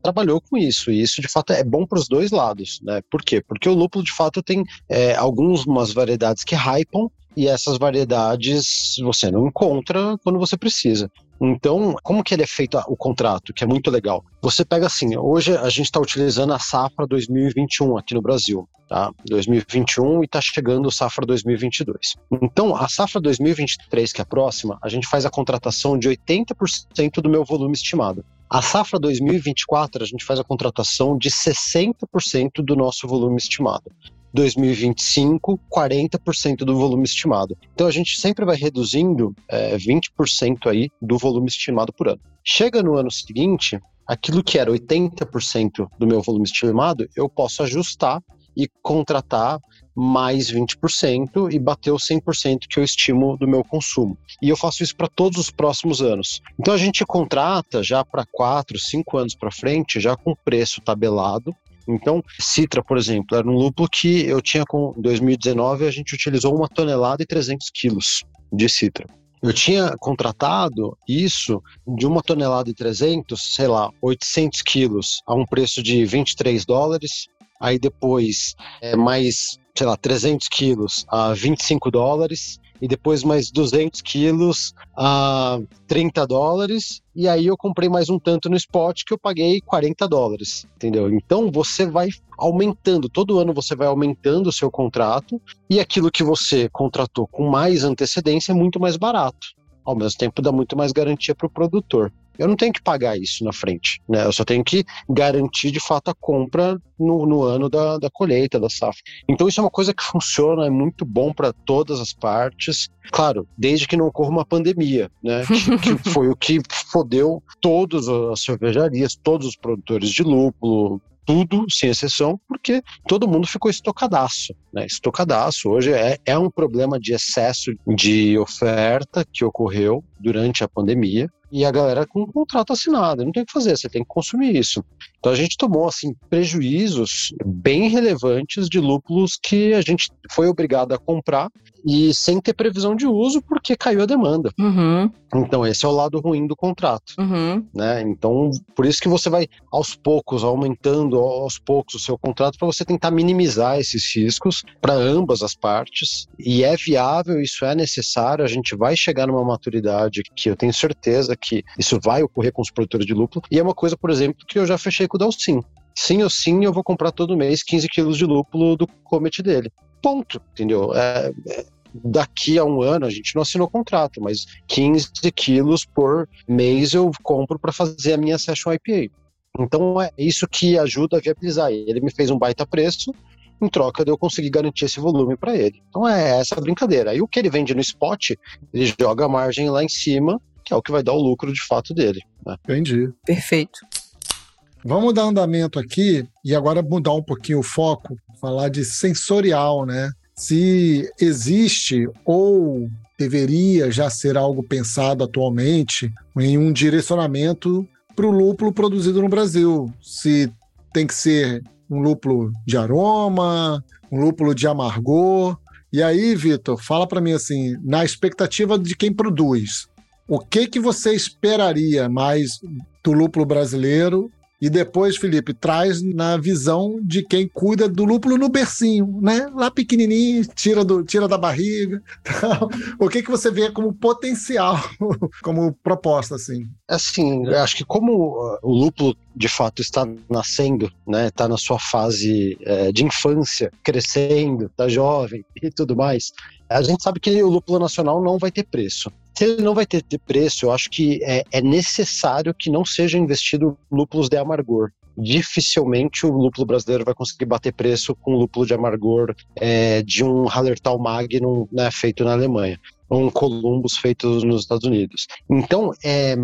trabalhou com isso. E isso, de fato, é bom para os dois lados. Né? Por quê? Porque o lúpulo, de fato, tem é, algumas variedades que hypam e essas variedades você não encontra quando você precisa. Então, como que ele é feito o contrato, que é muito legal? Você pega assim, hoje a gente está utilizando a safra 2021 aqui no Brasil, tá? 2021 e está chegando a safra 2022. Então, a safra 2023, que é a próxima, a gente faz a contratação de 80% do meu volume estimado. A safra 2024, a gente faz a contratação de 60% do nosso volume estimado. 2025, 40% do volume estimado. Então a gente sempre vai reduzindo é, 20% aí do volume estimado por ano. Chega no ano seguinte, aquilo que era 80% do meu volume estimado, eu posso ajustar e contratar mais 20% e bater o 100% que eu estimo do meu consumo. E eu faço isso para todos os próximos anos. Então a gente contrata já para 4, 5 anos para frente, já com preço tabelado, então, Citra, por exemplo, era um lúpulo que eu tinha com 2019, a gente utilizou uma tonelada e 300 quilos de Citra. Eu tinha contratado isso de uma tonelada e 300, sei lá, 800 quilos a um preço de 23 dólares. Aí depois, é, mais, sei lá, 300 quilos a 25 dólares e depois mais 200 quilos a 30 dólares, e aí eu comprei mais um tanto no spot que eu paguei 40 dólares, entendeu? Então você vai aumentando, todo ano você vai aumentando o seu contrato, e aquilo que você contratou com mais antecedência é muito mais barato. Ao mesmo tempo dá muito mais garantia para o produtor eu não tenho que pagar isso na frente, né? Eu só tenho que garantir de fato a compra no, no ano da, da colheita, da safra. Então isso é uma coisa que funciona, é muito bom para todas as partes. Claro, desde que não ocorra uma pandemia, né? que, que foi o que fodeu todas as cervejarias, todos os produtores de lúpulo, tudo, sem exceção, porque todo mundo ficou estocadaço. Né? Estocadaço hoje é, é um problema de excesso de oferta que ocorreu durante a pandemia e a galera com um contrato assinado, não tem o que fazer, você tem que consumir isso. Então a gente tomou assim prejuízos bem relevantes de lúpulos que a gente foi obrigado a comprar e sem ter previsão de uso porque caiu a demanda. Uhum. Então esse é o lado ruim do contrato, uhum. né? Então por isso que você vai aos poucos aumentando aos poucos o seu contrato para você tentar minimizar esses riscos para ambas as partes e é viável, isso é necessário, a gente vai chegar numa maturidade que eu tenho certeza que isso vai ocorrer com os produtores de lúpulo. E é uma coisa, por exemplo, que eu já fechei com o Dalcin. Sim ou sim, eu vou comprar todo mês 15 quilos de lúpulo do comet dele. Ponto, entendeu? É, é, daqui a um ano, a gente não assinou contrato, mas 15 quilos por mês eu compro para fazer a minha Session IPA. Então é isso que ajuda a viabilizar. Ele me fez um baita preço, em troca de eu conseguir garantir esse volume para ele. Então é essa brincadeira. Aí o que ele vende no spot, ele joga a margem lá em cima, que é o que vai dar o lucro de fato dele. Né? Entendi. Perfeito. Vamos dar andamento aqui e agora mudar um pouquinho o foco, falar de sensorial, né? se existe ou deveria já ser algo pensado atualmente em um direcionamento para o lúpulo produzido no Brasil. Se tem que ser um lúpulo de aroma, um lúpulo de amargor. E aí, Vitor, fala para mim assim, na expectativa de quem produz, o que que você esperaria mais do lúpulo brasileiro e depois, Felipe, traz na visão de quem cuida do lúpulo no bercinho, né? Lá pequenininho, tira, do, tira da barriga. o que, que você vê como potencial, como proposta, assim? Assim, acho que como uh, o lúpulo de fato está nascendo, né? Está na sua fase é, de infância, crescendo, tá jovem e tudo mais. A gente sabe que o lúpulo nacional não vai ter preço se ele não vai ter, preço, eu acho que é, é necessário que não seja investido lúpulos de amargor dificilmente o lúpulo brasileiro vai conseguir bater preço com lúpulo de amargor é, de um Hallertau Magnum né, feito na Alemanha, um Columbus feito nos Estados Unidos. Então, é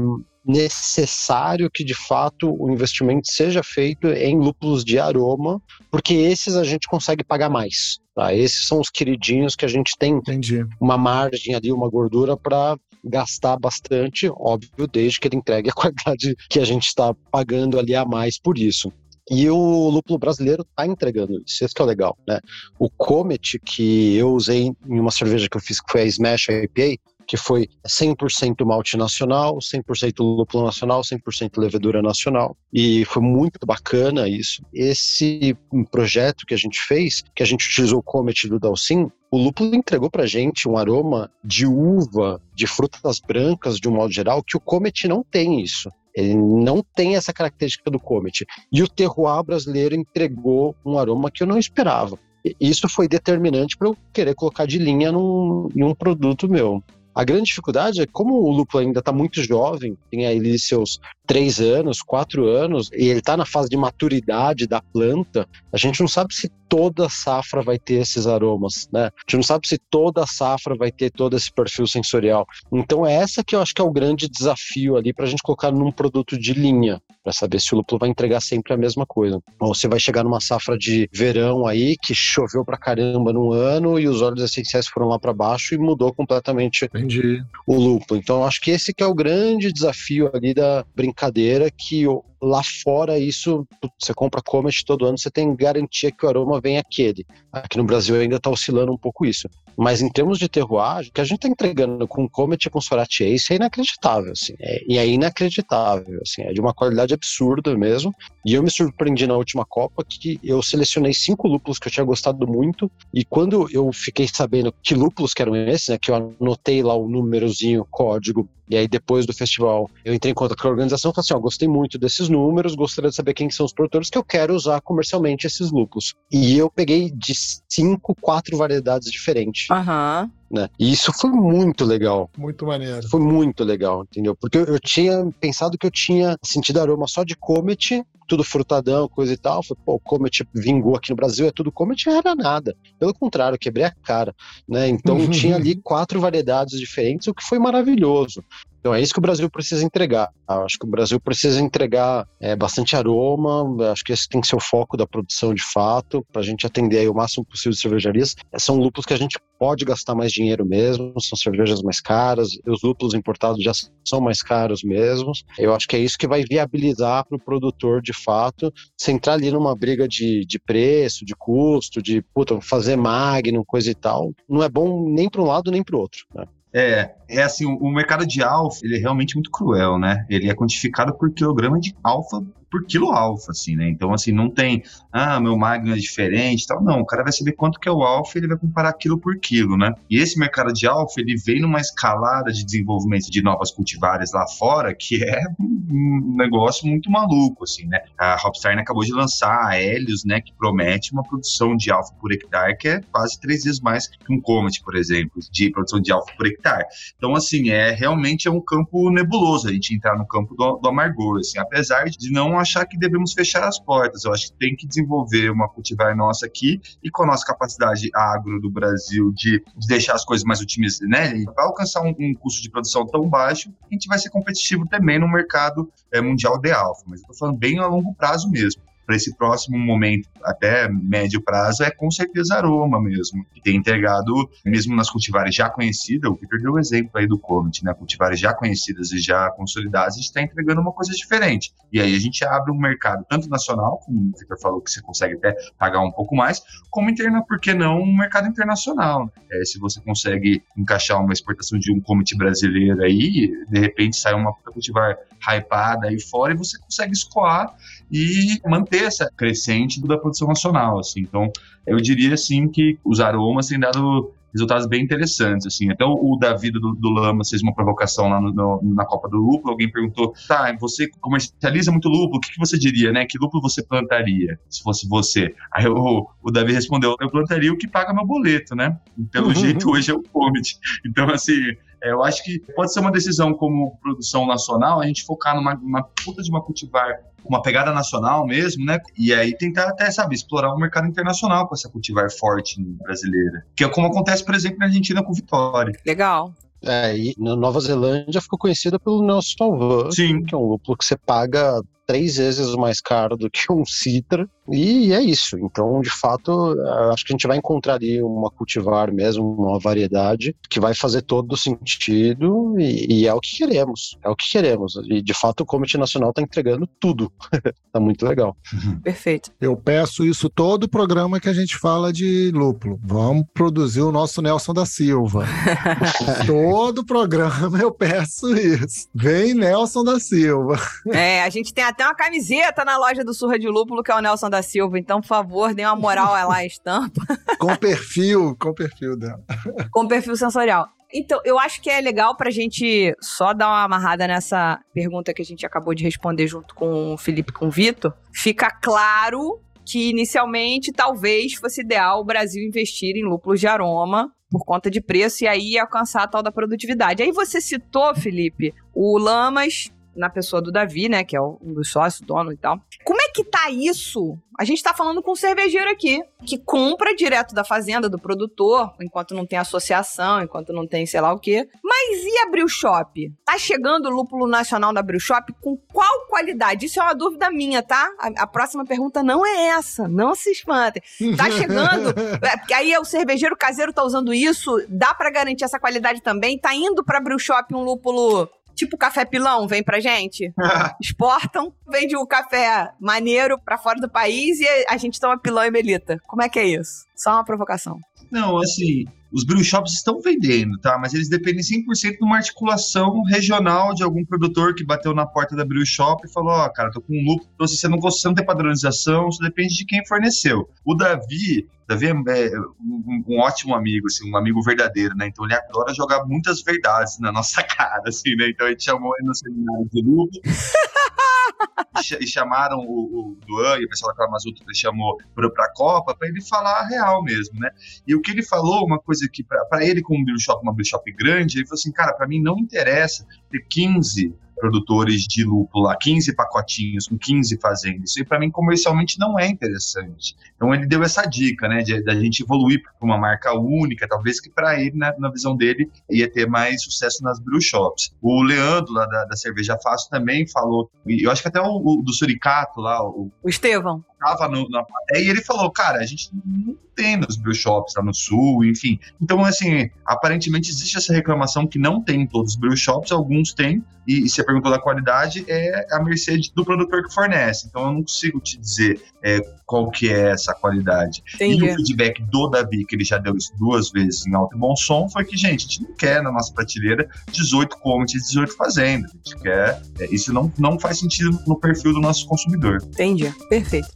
necessário que de fato o investimento seja feito em lúpulos de aroma, porque esses a gente consegue pagar mais. Tá? Esses são os queridinhos que a gente tem Entendi. uma margem ali, uma gordura para gastar bastante, óbvio, desde que ele entregue a qualidade que a gente está pagando ali a mais por isso. E o lúpulo brasileiro está entregando isso, isso que é legal, né? O Comet, que eu usei em uma cerveja que eu fiz, que foi a Smash IPA, que foi 100% malte nacional, 100% lúpulo nacional, 100% levedura nacional. E foi muito bacana isso. Esse projeto que a gente fez, que a gente utilizou o Comet do Dalcin, o lúpulo entregou pra gente um aroma de uva, de frutas brancas, de um modo geral, que o Comet não tem isso. Ele não tem essa característica do Comet. E o terroir brasileiro entregou um aroma que eu não esperava. Isso foi determinante para eu querer colocar de linha num, em um produto meu. A grande dificuldade é como o lúpulo ainda está muito jovem, tem aí seus três anos, quatro anos, e ele está na fase de maturidade da planta, a gente não sabe se toda safra vai ter esses aromas, né? A gente não sabe se toda safra vai ter todo esse perfil sensorial. Então é essa que eu acho que é o grande desafio ali para a gente colocar num produto de linha, para saber se o lúpulo vai entregar sempre a mesma coisa. Ou você vai chegar numa safra de verão aí que choveu pra caramba num ano e os óleos essenciais foram lá para baixo e mudou completamente O lúpulo. Então acho que esse que é o grande desafio ali da brincadeira que lá fora isso, você compra Comet todo ano, você tem garantia que o aroma vem aquele. Aqui no Brasil ainda está oscilando um pouco isso. Mas em termos de terroir, o que a gente está entregando com Comet e com Sorati Ace é inacreditável, assim. É, e é inacreditável, assim. É de uma qualidade absurda mesmo. E eu me surpreendi na última Copa que eu selecionei cinco lúpulos que eu tinha gostado muito. E quando eu fiquei sabendo que lúpulos que eram esses, né, que eu anotei lá o númerozinho, código, e aí, depois do festival, eu entrei em contato com a organização e falei assim: ó, gostei muito desses números, gostaria de saber quem são os produtores que eu quero usar comercialmente esses lúpulos. E eu peguei de cinco, quatro variedades diferentes. Aham. Né? E isso foi muito legal. Muito maneiro. Foi muito legal, entendeu? Porque eu, eu tinha pensado que eu tinha sentido aroma só de Comet, tudo frutadão, coisa e tal. Falei, pô, o Comet vingou aqui no Brasil, é tudo Comet, era nada. Pelo contrário, quebrei a cara, né? Então tinha ali quatro variedades diferentes, o que foi maravilhoso. Então é isso que o Brasil precisa entregar. Eu acho que o Brasil precisa entregar é, bastante aroma, acho que esse tem que ser o foco da produção de fato, para a gente atender aí o máximo possível de cervejarias. São lúpulos que a gente pode gastar mais dinheiro mesmo, são cervejas mais caras, os lúpulos importados já são mais caros mesmo. Eu acho que é isso que vai viabilizar para o produtor de fato se entrar ali numa briga de, de preço, de custo, de puta, fazer magnum, coisa e tal. Não é bom nem para um lado nem para o outro. Né? É, é assim, o mercado de alfa, ele é realmente muito cruel, né? Ele é quantificado por quilograma de alfa por quilo alfa, assim, né? Então, assim, não tem, ah, meu magno é diferente tal. Não, o cara vai saber quanto que é o alfa e ele vai comparar quilo por quilo, né? E esse mercado de alfa, ele vem numa escalada de desenvolvimento de novas cultivares lá fora, que é um negócio muito maluco, assim, né? A Hopstern acabou de lançar a Helios, né, que promete uma produção de alfa por hectare que é quase três vezes mais que um Comet, por exemplo, de produção de alfa por hectare. Então, assim, é realmente é um campo nebuloso a gente entrar no campo do, do amargor, assim, apesar de não achar que devemos fechar as portas. Eu acho que tem que desenvolver uma cultivar nossa aqui e com a nossa capacidade agro do Brasil de, de deixar as coisas mais otimizadas, né? Vai alcançar um, um, custo de produção tão baixo, a gente vai ser competitivo também no mercado é, mundial de alfa. Mas eu tô falando bem a longo prazo mesmo. Para esse próximo momento, até médio prazo, é com certeza aroma mesmo, que tem entregado, mesmo nas cultivares já conhecidas, o Victor deu o exemplo aí do Comet, né? Cultivares já conhecidas e já consolidadas, a gente está entregando uma coisa diferente. E aí a gente abre um mercado tanto nacional, como o Victor falou, que você consegue até pagar um pouco mais, como interna, por que não, um mercado internacional. É, se você consegue encaixar uma exportação de um Comet brasileiro aí, de repente sai uma cultivar hypada aí fora e você consegue escoar e manter essa crescente da produção nacional, assim. Então, eu diria, assim, que os aromas têm dado resultados bem interessantes, assim. Até o, Davi do, do Lama fez uma provocação lá no, no, na Copa do Lúpulo, alguém perguntou, tá, você comercializa muito lúpulo, o que, que, você diria, né? Que lúpulo você plantaria, se fosse você? Aí o, o Davi respondeu, eu plantaria o que paga meu boleto, né? Pelo uhum. jeito, hoje é o Comedy. Então, assim, eu acho que pode ser uma decisão como produção nacional, a gente focar numa, numa puta de uma cultivar uma pegada nacional mesmo, né? E aí tentar até, sabe, explorar o mercado internacional com essa cultivar forte brasileira. Que é como acontece, por exemplo, na Argentina com Vitória. Legal. É, e na Nova Zelândia ficou conhecida pelo Nelson Talvan, que é um lúpulo que você paga três vezes mais caro do que um Citra, e é isso. Então, de fato, acho que a gente vai encontrar ali uma cultivar mesmo, uma variedade que vai fazer todo sentido e, e é o que queremos. É o que queremos. E, de fato, o Comitê Nacional está entregando tudo. tá muito legal. Perfeito. Eu peço isso todo o programa que a gente fala de lúpulo. Vamos produzir o nosso Nelson da Silva. todo programa eu peço isso. Vem Nelson da Silva. É, a gente tem até uma camiseta na loja do Surra de Lúpulo, que é o Nelson da Silva. Então, por favor, dê uma moral lá à estampa. com perfil, com perfil dela. com perfil sensorial. Então, eu acho que é legal pra gente só dar uma amarrada nessa pergunta que a gente acabou de responder junto com o Felipe e com o Vitor. Fica claro que inicialmente talvez fosse ideal o Brasil investir em lúpulos de aroma por conta de preço e aí alcançar a tal da produtividade. Aí você citou, Felipe, o Lamas na pessoa do Davi, né, que é um dos sócios, dono e tal. Como é que tá isso? A gente tá falando com um cervejeiro aqui, que compra direto da fazenda, do produtor, enquanto não tem associação, enquanto não tem sei lá o quê. Mas e a Brew Shop? Tá chegando o lúpulo nacional da Brew Shop com qual qualidade? Isso é uma dúvida minha, tá? A, a próxima pergunta não é essa, não se espantem. Tá chegando, é, porque aí o cervejeiro caseiro tá usando isso, dá para garantir essa qualidade também? Tá indo pra Brew Shop um lúpulo tipo café pilão, vem pra gente. Exportam, vende o um café maneiro pra fora do país e a gente toma pilão e melita. Como é que é isso? Só uma provocação. Não, assim, os brew estão vendendo, tá? Mas eles dependem 100% de uma articulação regional de algum produtor que bateu na porta da brew e falou: Ó, oh, cara, tô com um lucro. Então, se você não, você não tem padronização, isso depende de quem forneceu. O Davi, Davi é, é um, um, ótimo amigo, assim, um amigo verdadeiro, né? Então ele adora jogar muitas verdades na nossa cara, assim, né? Então a gente chamou ele no seminário de lucro. E chamaram o, o Duan e o pessoal da Clamazuto chamou para a Copa para ele falar a real mesmo, né? E o que ele falou, uma coisa que para ele como um shop, uma shop grande, ele falou assim, cara, para mim não interessa ter 15 produtores de lúpulo lá, 15 pacotinhos com 15 fazendas. Isso para mim comercialmente não é interessante. Então ele deu essa dica, né, da gente evoluir para uma marca única, talvez que para ele, na, na, visão dele, ia ter mais sucesso nas brew shops. O Leandro lá da, da Cerveja Fácil também falou, e eu acho que até o, o do Suricato lá, o, o Estevão tava no, na plateia e ele falou, cara, a gente não tem nos brew shops lá no sul, enfim. Então, assim, aparentemente existe essa reclamação que não tem em todos os brew shops, alguns têm, e, e você perguntou da qualidade, é a mercê do produtor que fornece. Então, eu não consigo te dizer é, qual que é essa qualidade. Entendi. E o feedback do Davi, que ele já deu isso duas vezes em alto e bom som, foi que, gente, a gente não quer na nossa prateleira 18 comments e 18 fazendas. A gente quer... É, isso não, não faz sentido no perfil do nosso consumidor. Entendi. Perfeito.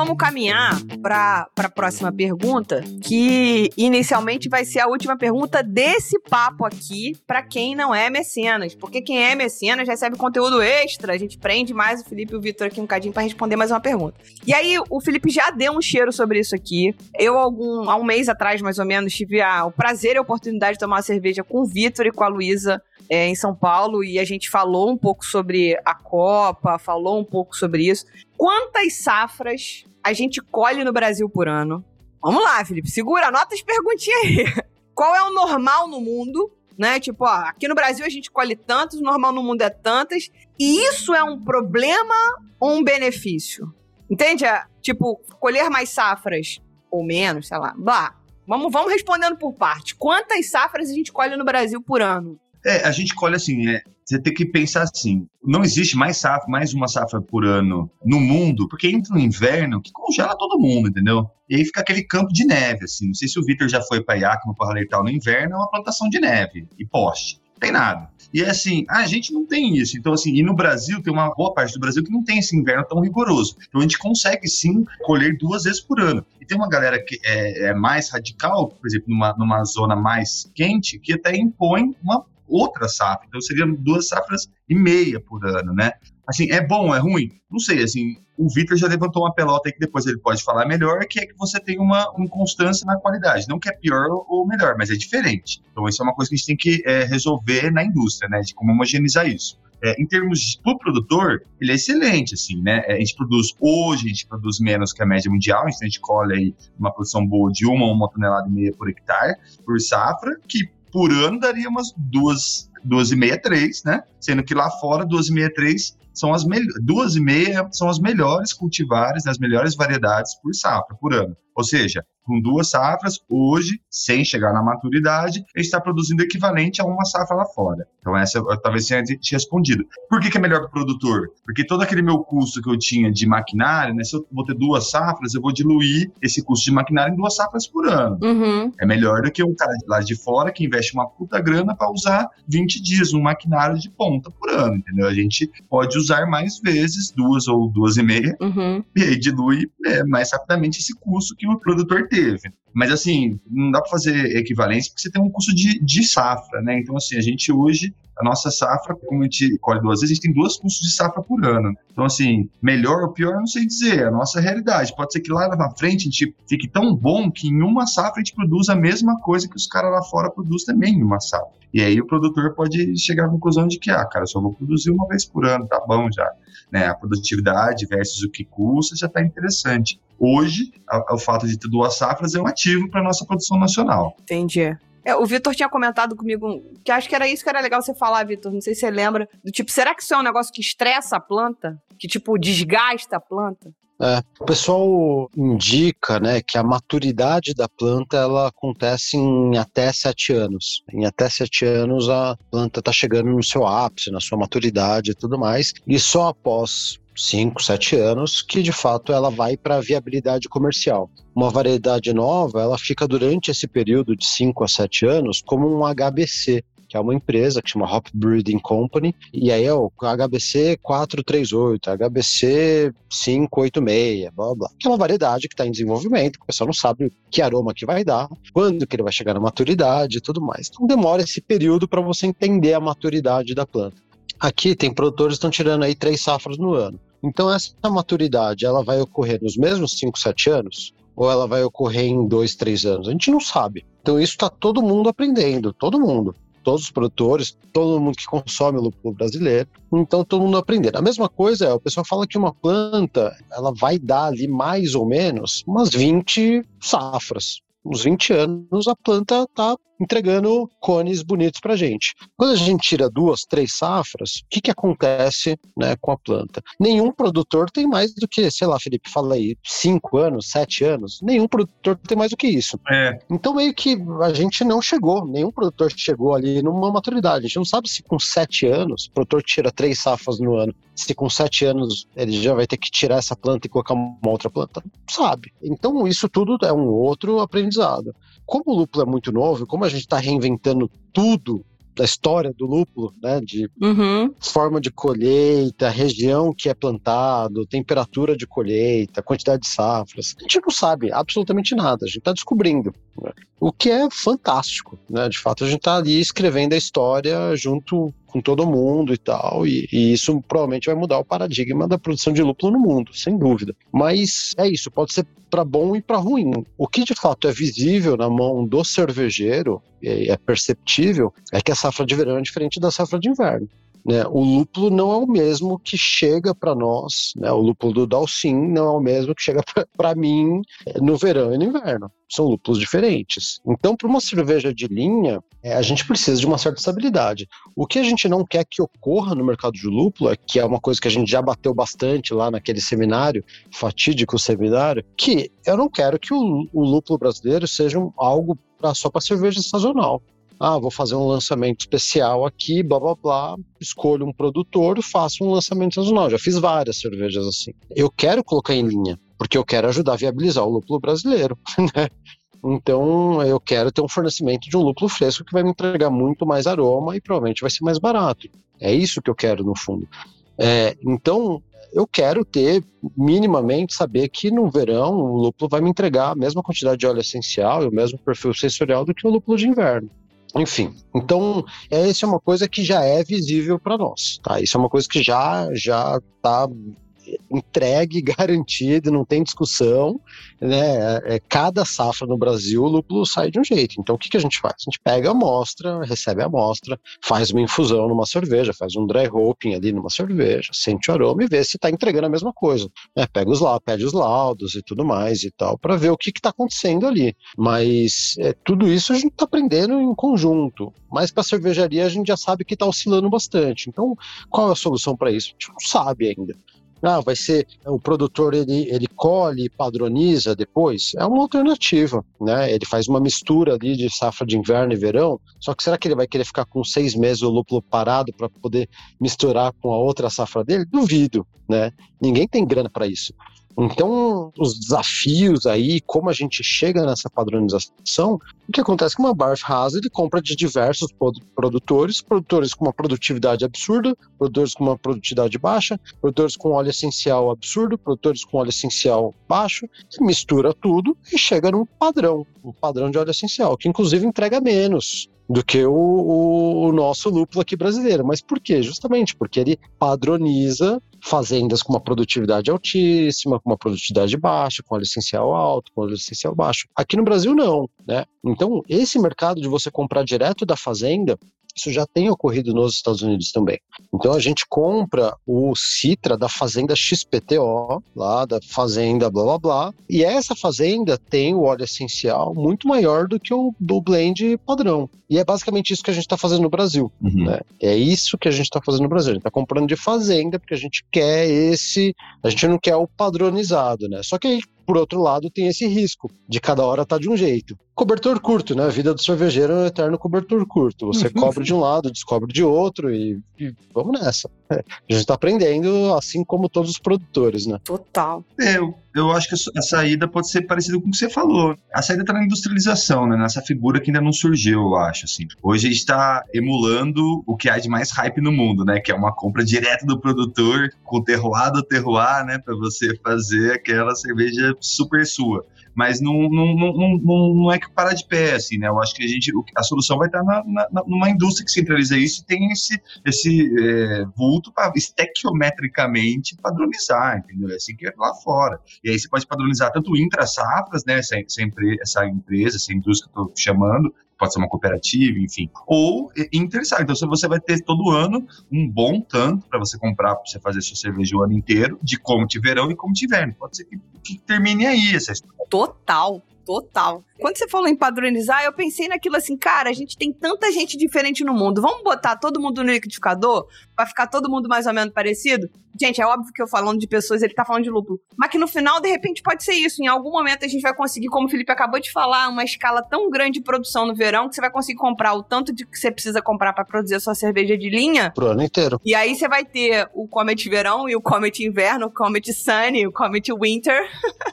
Vamos caminhar para a próxima pergunta, que inicialmente vai ser a última pergunta desse papo aqui para quem não é mecenas. Porque quem é mecenas recebe conteúdo extra, a gente prende mais o Felipe e o Vitor aqui um cadinho para responder mais uma pergunta. E aí, o Felipe já deu um cheiro sobre isso aqui. Eu, algum, há um mês atrás, mais ou menos, tive a, o prazer e a oportunidade de tomar uma cerveja com o Vitor e com a Luísa é, em São Paulo e a gente falou um pouco sobre a Copa, falou um pouco sobre isso. Quantas safras a gente colhe no Brasil por ano? Vamos lá, Felipe, segura, anota as perguntinhas aí. qual é o normal no mundo, né? Tipo, ó, aqui no Brasil a gente colhe tantos, o normal no mundo é tantas, e isso é um problema ou um benefício? Entende? É, tipo, colher mais safras ou menos, sei lá, blá. Vamos, vamos respondendo por parte. Quantas safras a gente colhe no Brasil por ano? É, a gente colhe assim, é, você tem que pensar assim, não existe mais safra, mais uma safra por ano no mundo, porque entra no inverno que congela todo mundo, entendeu? E aí fica aquele campo de neve, assim. Não sei se o Vitor já foi para Iacma, para Alertal no inverno, é uma plantação de neve e poste. Não tem nada. E é assim, a gente não tem isso. Então, assim, e no Brasil, tem uma boa parte do Brasil que não tem esse inverno tão rigoroso. Então, a gente consegue sim colher duas vezes por ano. E tem uma galera que é, é mais radical, por exemplo, numa, numa zona mais quente, que até impõe uma outra safra. Então, seriam duas safras e meia por ano, né? Assim, é bom, é ruim? Não sei, assim, o Vitor já levantou uma pelota aí que depois ele pode falar melhor, que é que você tem uma, uma constância na qualidade. Não que é pior ou melhor, mas é diferente. Então, isso é uma coisa que a gente tem que é, resolver na indústria, né? De como homogeneizar isso. É, em termos do produtor, ele é excelente, assim, né? É, a gente produz, hoje, a gente produz menos que a média mundial, então a gente colhe aí uma produção boa de uma ou uma tonelada e meia por hectare, por safra, que por ano daria umas duas, duas e meia, três, né? Sendo que lá fora, duas e meia, três são as duas e meia são as melhores cultivares, as melhores variedades por safra, por ano. Ou seja, com duas safras, hoje, sem chegar na maturidade, ele está produzindo equivalente a uma safra lá fora. Então, essa talvez tenha te respondido. Por que, que é melhor para o produtor? Porque todo aquele meu custo que eu tinha de maquinário, né, se eu vou ter duas safras, eu vou diluir esse custo de maquinário em duas safras por ano. Uhum. É melhor do que um cara lá de fora que investe uma puta grana para usar 20 dias um maquinário de ponta por ano, entendeu? A gente pode usar mais vezes, duas ou duas e meia, uhum. e aí dilui é, mais rapidamente esse custo que o produtor teve teve. Mas assim, não dá para fazer equivalência porque você tem um custo de, de safra, né? Então, assim, a gente hoje, a nossa safra, como a gente colhe duas vezes, a gente tem dois custos de safra por ano. Então, assim, melhor ou pior, não sei dizer, é a nossa realidade. Pode ser que lá na frente a gente fique tão bom que em uma safra a gente produza a mesma coisa que os caras lá fora produzem também em uma safra. E aí o produtor pode chegar à conclusão de que, ah, cara, só vou produzir uma vez por ano, tá bom já. Né? A produtividade versus o que custa já está interessante. Hoje, o fato de ter duas safras é um ativo para nossa produção nacional. Entendi. É, o Vitor tinha comentado comigo que acho que era isso que era legal você falar, Vitor. Não sei se você lembra. Do tipo, será que isso é um negócio que estressa a planta? Que, tipo, desgasta a planta? É, o pessoal indica né, que a maturidade da planta ela acontece em até sete anos. Em até sete anos a planta está chegando no seu ápice, na sua maturidade e tudo mais. E só após 5, 7 anos, que de fato ela vai para a viabilidade comercial. Uma variedade nova, ela fica durante esse período de 5 a 7 anos como um HBC, que é uma empresa que chama Hop Breeding Company, e aí é o HBC 438, HBC 586, blá blá, que é uma variedade que está em desenvolvimento, o pessoal não sabe que aroma que vai dar, quando que ele vai chegar na maturidade e tudo mais. Então demora esse período para você entender a maturidade da planta. Aqui tem produtores que estão tirando aí três safras no ano. Então essa maturidade, ela vai ocorrer nos mesmos 5, 7 anos? Ou ela vai ocorrer em 2, 3 anos? A gente não sabe. Então isso está todo mundo aprendendo, todo mundo todos os produtores, todo mundo que consome o lúpulo brasileiro. Então, todo mundo aprendendo. A mesma coisa é, o pessoal fala que uma planta, ela vai dar ali mais ou menos umas 20 safras. Uns 20 anos a planta está entregando cones bonitos para gente. Quando a gente tira duas, três safras, o que, que acontece né, com a planta? Nenhum produtor tem mais do que, sei lá, Felipe, fala aí, cinco anos, sete anos. Nenhum produtor tem mais do que isso. É. Então, meio que a gente não chegou, nenhum produtor chegou ali numa maturidade. A gente não sabe se com sete anos, o produtor tira três safras no ano, se com sete anos ele já vai ter que tirar essa planta e colocar uma outra planta. Sabe. Então, isso tudo é um outro aprendizado. Como o lúpulo é muito novo, como a gente está reinventando tudo da história do lúpulo, né? De uhum. forma de colheita, região que é plantado, temperatura de colheita, quantidade de safras. A gente não sabe absolutamente nada, a gente está descobrindo. Né? O que é fantástico, né? De fato, a gente está ali escrevendo a história junto com todo mundo e tal, e, e, isso provavelmente vai mudar o paradigma da produção de lúpulo no mundo, sem dúvida. Mas é isso, pode ser para bom e para ruim. O que de fato é visível na mão do cervejeiro, é perceptível, é que a safra de verão é diferente da safra de inverno. Né? O lúpulo não é o mesmo que chega para nós, né? o lúpulo do Dalcin não é o mesmo que chega para mim eh, no verão e no inverno. São lúpulos diferentes. Então, para uma cerveja de linha, é, a gente precisa de uma certa estabilidade. O que a gente não quer que ocorra no mercado de lúpulo, é, que é uma coisa que a gente já bateu bastante lá naquele seminário, fatídico seminário, que eu não quero que o, o lúpulo brasileiro seja algo pra, só para cerveja sazonal ah, vou fazer um lançamento especial aqui, blá blá blá, escolho um produtor, faço um lançamento sazonal. Já fiz várias cervejas assim. Eu quero colocar em linha, porque eu quero ajudar a viabilizar o lúpulo brasileiro, né? Então, eu quero ter um fornecimento de um lúpulo fresco que vai me entregar muito mais aroma e provavelmente vai ser mais barato. É isso que eu quero, no fundo. É, então, eu quero ter, minimamente, saber que no verão o lúpulo vai me entregar a mesma quantidade de óleo essencial e o mesmo perfil sensorial do que o lúpulo de inverno. Enfim, então essa é uma coisa que já é visível para nós, tá? Isso é uma coisa que já já está entregue, garantido, não tem discussão, né? É, cada safra no Brasil, o lúpulo sai de um jeito. Então, o que, que a gente faz? A gente pega a amostra, recebe a amostra, faz uma infusão numa cerveja, faz um dry hopping ali numa cerveja, sente o aroma e vê se está entregando a mesma coisa. É, pega os lá, pede os laudos e tudo mais e tal, para ver o que está acontecendo ali. Mas é, tudo isso a gente está aprendendo em conjunto. Mas para a cervejaria a gente já sabe que está oscilando bastante. Então, qual é a solução para isso? A gente não sabe ainda. Ah, vai ser o produtor ele, ele colhe, padroniza depois. É uma alternativa, né? Ele faz uma mistura ali de safra de inverno e verão. Só que será que ele vai querer ficar com seis meses o lúpulo parado para poder misturar com a outra safra dele? Duvido, né? Ninguém tem grana para isso. Então, os desafios aí, como a gente chega nessa padronização, o que acontece é que uma Barf Hazard compra de diversos produtores, produtores com uma produtividade absurda, produtores com uma produtividade baixa, produtores com óleo essencial absurdo, produtores com óleo essencial baixo, mistura tudo e chega num padrão, um padrão de óleo essencial, que inclusive entrega menos do que o, o, nosso lúpulo aqui brasileiro. Mas por quê? Justamente porque ele padroniza fazendas com uma produtividade altíssima, com uma produtividade baixa, com óleo essencial alto, com óleo essencial baixo. Aqui no Brasil não, né? Então, esse mercado de você comprar direto da fazenda, isso já tem ocorrido nos Estados Unidos também. Então a gente compra o Citra da fazenda XPTO, lá da fazenda blá blá blá, e essa fazenda tem o óleo essencial muito maior do que o do blend padrão. E é basicamente isso que a gente está fazendo no Brasil. Uhum. Né? É isso que a gente está fazendo no Brasil. A gente está comprando de fazenda porque a gente quer esse. A gente não quer o padronizado, né? Só que aí por outro lado, tem esse risco de cada hora estar tá de um jeito. Cobertor curto, né? A vida do cervejeiro é um eterno cobertor curto. Você uhum. cobre de um lado, descobre de outro e, e vamos nessa. É, a gente está aprendendo, assim como todos os produtores, né? Total. É, eu, eu acho que a saída pode ser parecida com o que você falou. A saída está na industrialização, né? Nessa figura que ainda não surgiu, eu acho. Assim. Hoje a gente está emulando o que há de mais hype no mundo, né? Que é uma compra direta do produtor, com terroir do terroir, né? Para você fazer aquela cerveja super sua mas não, não, não, não, não é que parar de pé, assim, né? Eu acho que a gente, a solução vai estar na, na, numa indústria que centraliza isso e tem esse, esse é, vulto para estequiometricamente padronizar, entendeu? É assim que é lá fora. E aí você pode padronizar tanto intra-safras, né? Essa, essa, empresa, essa indústria que eu estou chamando, pode ser uma cooperativa, enfim, ou interessar. Então, você vai ter todo ano um bom tanto para você comprar, para você fazer sua cerveja o ano inteiro, de como te verão e como te inverno. Pode ser que, que termine aí essa história. Total. Total. Quando você falou em padronizar, eu pensei naquilo assim, cara, a gente tem tanta gente diferente no mundo. Vamos botar todo mundo no liquidificador para ficar todo mundo mais ou menos parecido? Gente, é óbvio que eu falando de pessoas, ele tá falando de lúpulo. Mas que no final, de repente, pode ser isso. Em algum momento a gente vai conseguir, como o Felipe acabou de falar, uma escala tão grande de produção no verão que você vai conseguir comprar o tanto de que você precisa comprar para produzir a sua cerveja de linha. Pro ano inteiro. E aí você vai ter o Comet Verão e o Comet Inverno, o Comet Sunny, o Comet Winter.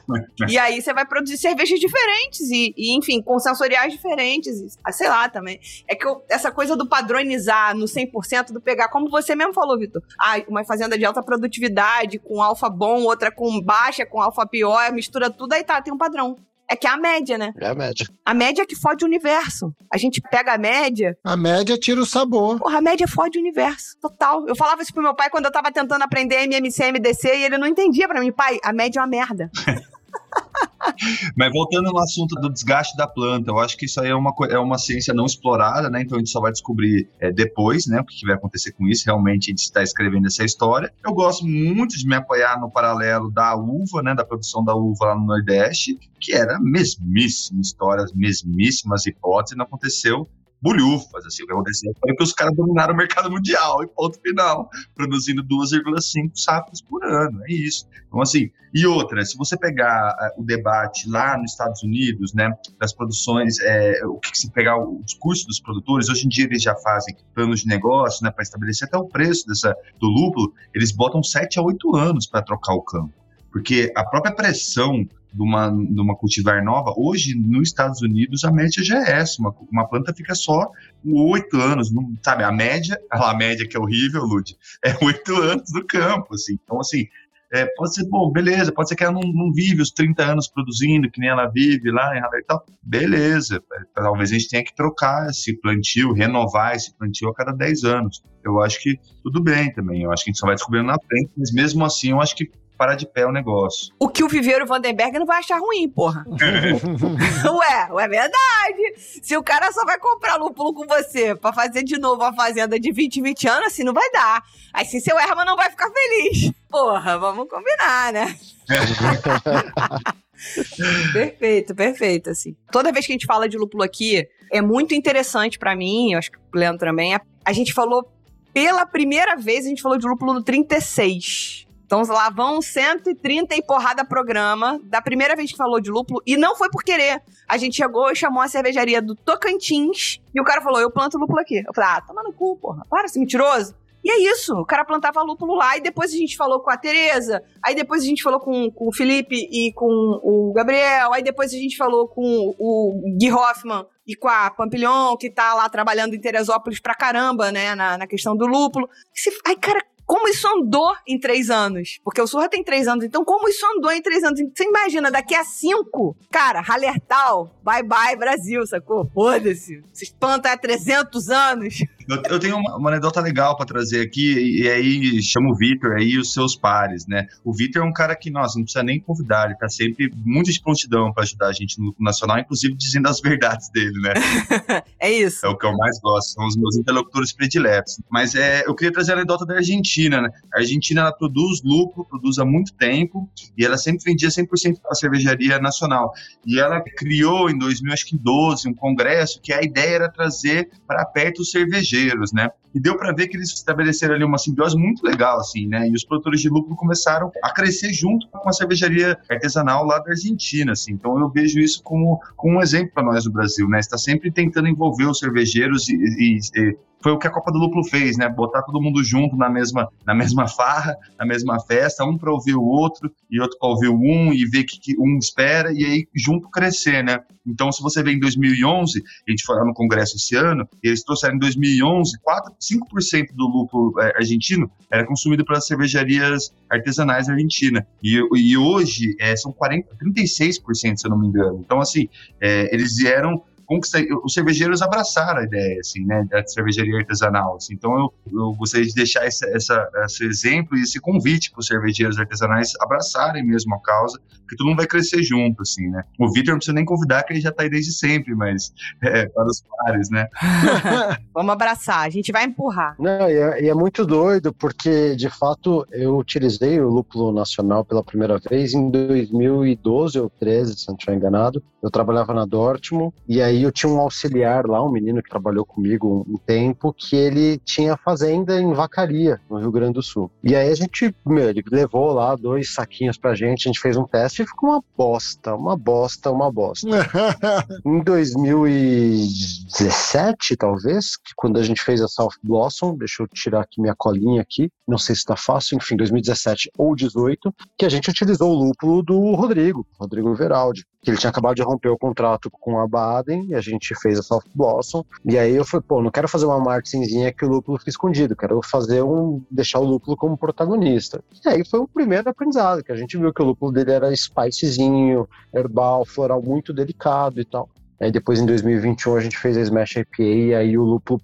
e aí você vai produzir cervejas diferentes e, e, enfim, com sensoriais diferentes. Ah, sei lá também. É que eu, essa coisa do padronizar no 100% do pegar, como você mesmo falou, Vitor. Ah, uma fazenda de alta produtividade, com alfa bom, outra com baixa, com alfa pior, mistura tudo, aí tá, tem um padrão. É que é a média, né? É a média. A média é que fode o universo. A gente pega a média. A média tira o sabor. Porra, a média fode o universo. Total. Eu falava isso pro meu pai quando eu tava tentando aprender MMC, MDC e ele não entendia pra mim. Pai, a média é uma merda. Mas voltando no assunto do desgaste da planta, eu acho que isso aí é uma, é uma ciência não explorada, né? Então a gente só vai descobrir é, depois, né? O que, que vai acontecer com isso. Realmente a gente está escrevendo essa história. Eu gosto muito de me apoiar no paralelo da uva, né? Da produção da uva lá no Nordeste, que era mesmíssima história, mesmíssimas hipóteses, não aconteceu bulhufas, assim, o que aconteceu foi que os caras dominaram o mercado mundial, e ponto final, produzindo 2,5 safras por ano, é isso. Então, assim, e outra, se você pegar uh, o debate lá nos Estados Unidos, né, das produções, é, o que se pegar o discurso dos produtores, hoje em dia eles já fazem planos de negócio, né, para estabelecer até o preço dessa, do lúpulo, eles botam 7 a 8 anos para trocar o campo porque a própria pressão de uma, de uma cultivar nova, hoje nos Estados Unidos a média já é essa, uma, uma planta fica só oito anos, não, sabe, a média, a média que é horrível, Lud, é oito anos no campo, assim, então assim, é, pode ser, bom, beleza, pode ser que ela não, não, vive os 30 anos produzindo, que nem ela vive lá em e tal, beleza, é, talvez a gente tenha que trocar esse plantio, renovar esse plantio a cada 10 anos, eu acho que tudo bem também, eu acho que a gente só vai descobrindo na frente, mas mesmo assim eu acho que parar de pé o negócio. O que o Viveiro Vandenberg não vai achar ruim, porra. ué, ué, é verdade. Se o cara só vai comprar lúpulo com você pra fazer de novo a fazenda de 20, 20 anos, assim não vai dar. Aí se seu Herman não vai ficar feliz. Porra, vamos combinar, né? perfeito, perfeito, assim. Toda vez que a gente fala de lúpulo aqui, é muito interessante para mim, eu acho que o Leandro também, a gente falou pela primeira vez, a gente falou de lúpulo no 36. Então lá vão 130 e porrada programa, da primeira vez que falou de lúpulo, e não foi por querer. A gente chegou e chamou a cervejaria do Tocantins, e o cara falou: Eu planto lúpulo aqui. Eu falei: Ah, toma no cu, porra, para, ser mentiroso. E é isso, o cara plantava lúpulo lá, e depois a gente falou com a Tereza, aí depois a gente falou com, com o Felipe e com o Gabriel, aí depois a gente falou com o Gui Hoffman e com a Pampilhon, que tá lá trabalhando em Teresópolis pra caramba, né, na, na questão do lúpulo. Aí, cara, como isso andou em três anos. Porque o Surra tem três anos, então como isso andou em três anos? Você imagina, daqui a cinco, cara, Hallertal, bye bye Brasil, sacou? Foda-se. Se espanta há 300 anos. Eu, eu tenho uma, uma, anedota legal para trazer aqui, e aí chama o Vitor aí os seus pares, né? O Vitor é um cara que, nossa, não precisa nem convidar, ele tá sempre muito de prontidão para ajudar a gente no Nacional, inclusive dizendo as verdades dele, né? é isso. É o que eu mais gosto, são os meus interlocutores prediletos. Mas é, eu queria trazer a anedota da Argentina, né? A Argentina, ela produz lucro, produz há muito tempo, e ela sempre vendia 100% para a cervejaria nacional. E ela criou em 2012 um congresso que a ideia era trazer para perto os cervejeiros cervejeiros, né? E deu para ver que eles estabeleceram ali uma simbiose muito legal, assim, né? E os produtores de lúpulo começaram a crescer junto com a cervejaria artesanal lá da Argentina, assim. Então eu vejo isso como, como um exemplo para nós no Brasil, né? Está sempre tentando envolver os cervejeiros e, e, e foi o que a Copa do Lúpulo fez, né? Botar todo mundo junto na mesma, na mesma farra, na mesma festa, um para ouvir o outro e outro para ouvir um e ver o que, que, um espera e aí junto crescer, né? Então, se você vê em 2011, a gente foi lá no congresso esse ano, eles trouxeram em 2011 4, 5% do lúpulo é, argentino era consumido pelas cervejarias artesanais argentinas. E, e hoje é, são 40, 36%, se eu não me engano. Então, assim, é, eles vieram os cervejeiros abraçaram a ideia, assim, né, da cervejaria artesanal. Assim. Então, eu, eu gostaria de deixar esse, essa, esse exemplo e esse convite para os cervejeiros artesanais abraçarem mesmo a causa, que todo mundo vai crescer junto, assim, né. O Vitor não precisa nem convidar, que ele já está aí desde sempre, mas é, para os pares, né. Vamos abraçar, a gente vai empurrar. Não, e é, e é muito doido, porque, de fato, eu utilizei o lúpulo nacional pela primeira vez em 2012 ou 13, se não estiver enganado. Eu trabalhava na Dortmund, e aí eu tinha um auxiliar lá, um menino que trabalhou comigo um tempo, que ele tinha fazenda em Vacaria, no Rio Grande do Sul. E aí a gente, meu, ele levou lá dois saquinhos pra gente, a gente fez um teste e ficou uma bosta, uma bosta, uma bosta. em 2017, talvez, que quando a gente fez a South Blossom, deixa eu tirar aqui minha colinha aqui, não sei se tá fácil, enfim, 2017 ou 18, que a gente utilizou o lúpulo do Rodrigo, Rodrigo Veraldi, que ele tinha acabado de romper o contrato com a Baden e a gente fez a Soft Blossom. E aí eu falei, pô, não quero fazer uma marketingzinha que o lúpulo fique escondido, quero fazer um. deixar o lúpulo como protagonista. E aí foi o primeiro aprendizado, que a gente viu que o lúpulo dele era spicezinho, herbal, floral muito delicado e tal. Aí depois em 2021 a gente fez a Smash IPA e aí o lúpulo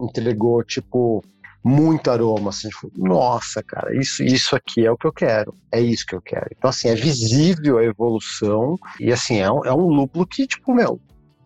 entregou, tipo, muito aroma, assim, tipo, nossa, cara, isso, isso aqui é o que eu quero, é isso que eu quero. Então, assim, é visível a evolução e, assim, é um, é um lúpulo que, tipo, meu,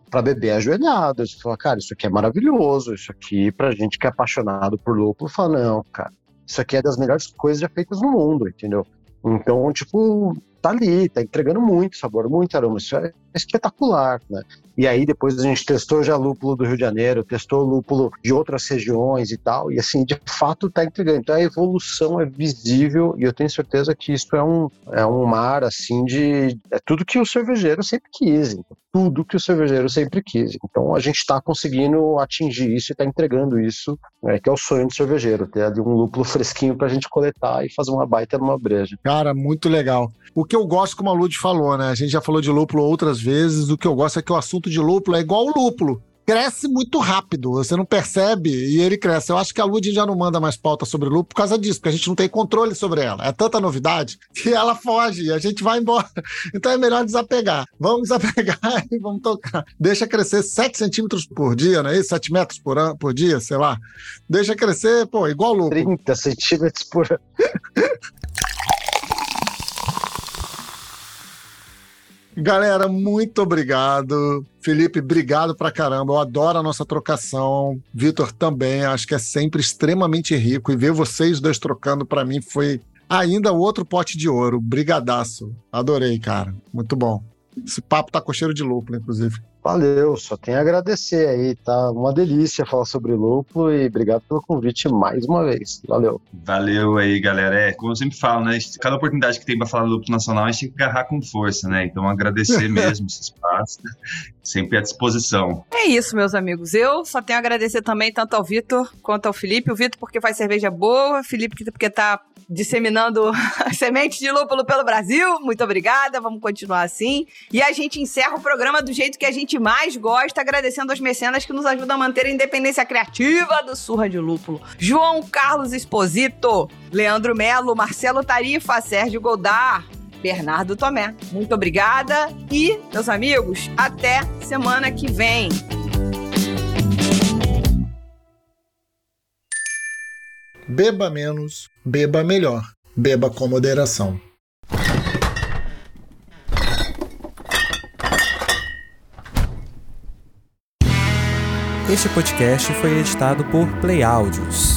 para beber ajoelhado, você fala, cara, isso aqui é maravilhoso, isso aqui, pra gente que é apaixonado por lúpulo, fala, não, cara, isso aqui é das melhores coisas já feitas no mundo, entendeu? Então, tipo, tá ali, tá entregando muito sabor, muito aroma. Isso é espetacular, né? E aí depois a gente testou já lúpulo do Rio de Janeiro, testou lúpulo de outras regiões e tal, e assim, de fato tá entregando. Então a evolução é visível e eu tenho certeza que isso é um, é um mar, assim, de... é tudo que o cervejeiro sempre quis, então, tudo que o cervejeiro sempre quis. Então a gente está conseguindo atingir isso e está entregando isso, né, que é o sonho do cervejeiro, ter ali um lúpulo fresquinho pra gente coletar e fazer uma baita numa breja. Cara, muito legal. O que eu gosto, como a Lud falou, né? A gente já falou de lúpulo outras vezes, o que eu gosto é que o assunto de lúpulo é igual o lúpulo. Cresce muito rápido, você não percebe e ele cresce. Eu acho que a Lud já não manda mais pauta sobre lúpulo por causa disso, porque a gente não tem controle sobre ela. É tanta novidade que ela foge e a gente vai embora. Então é melhor desapegar. Vamos desapegar e vamos tocar. Deixa crescer 7 centímetros por dia, não é isso? 7 metros por, an por dia, sei lá. Deixa crescer, pô, igual lúpulo. 30 centímetros por ano. Galera, muito obrigado. Felipe, obrigado pra caramba. Eu adoro a nossa trocação. Vitor também, acho que é sempre extremamente rico. E ver vocês dois trocando para mim foi ainda outro pote de ouro. Brigadaço. Adorei, cara. Muito bom. Esse papo tá com cheiro de lúpulo, inclusive. Valeu, só tenho a agradecer aí, tá uma delícia falar sobre lúpulo e obrigado pelo convite mais uma vez. Valeu. Valeu aí, galera. É, como eu sempre falo, né? Cada oportunidade que tem para falar do lúpulo nacional, a gente tem que agarrar com força, né? Então agradecer mesmo esse espaço, sempre à disposição. É isso, meus amigos. Eu só tenho a agradecer também tanto ao Vitor quanto ao Felipe. O Vitor porque faz cerveja boa, o Felipe porque tá disseminando sementes de lúpulo pelo Brasil. Muito obrigada, vamos continuar assim. E a gente encerra o programa do jeito que a gente mais gosta, agradecendo aos mecenas que nos ajudam a manter a independência criativa do Surra de Lúpulo. João Carlos Esposito, Leandro Melo, Marcelo Tarifa, Sérgio Goldar, Bernardo Tomé. Muito obrigada e, meus amigos, até semana que vem. Beba menos, beba melhor. Beba com moderação. Este podcast foi editado por Play Áudios.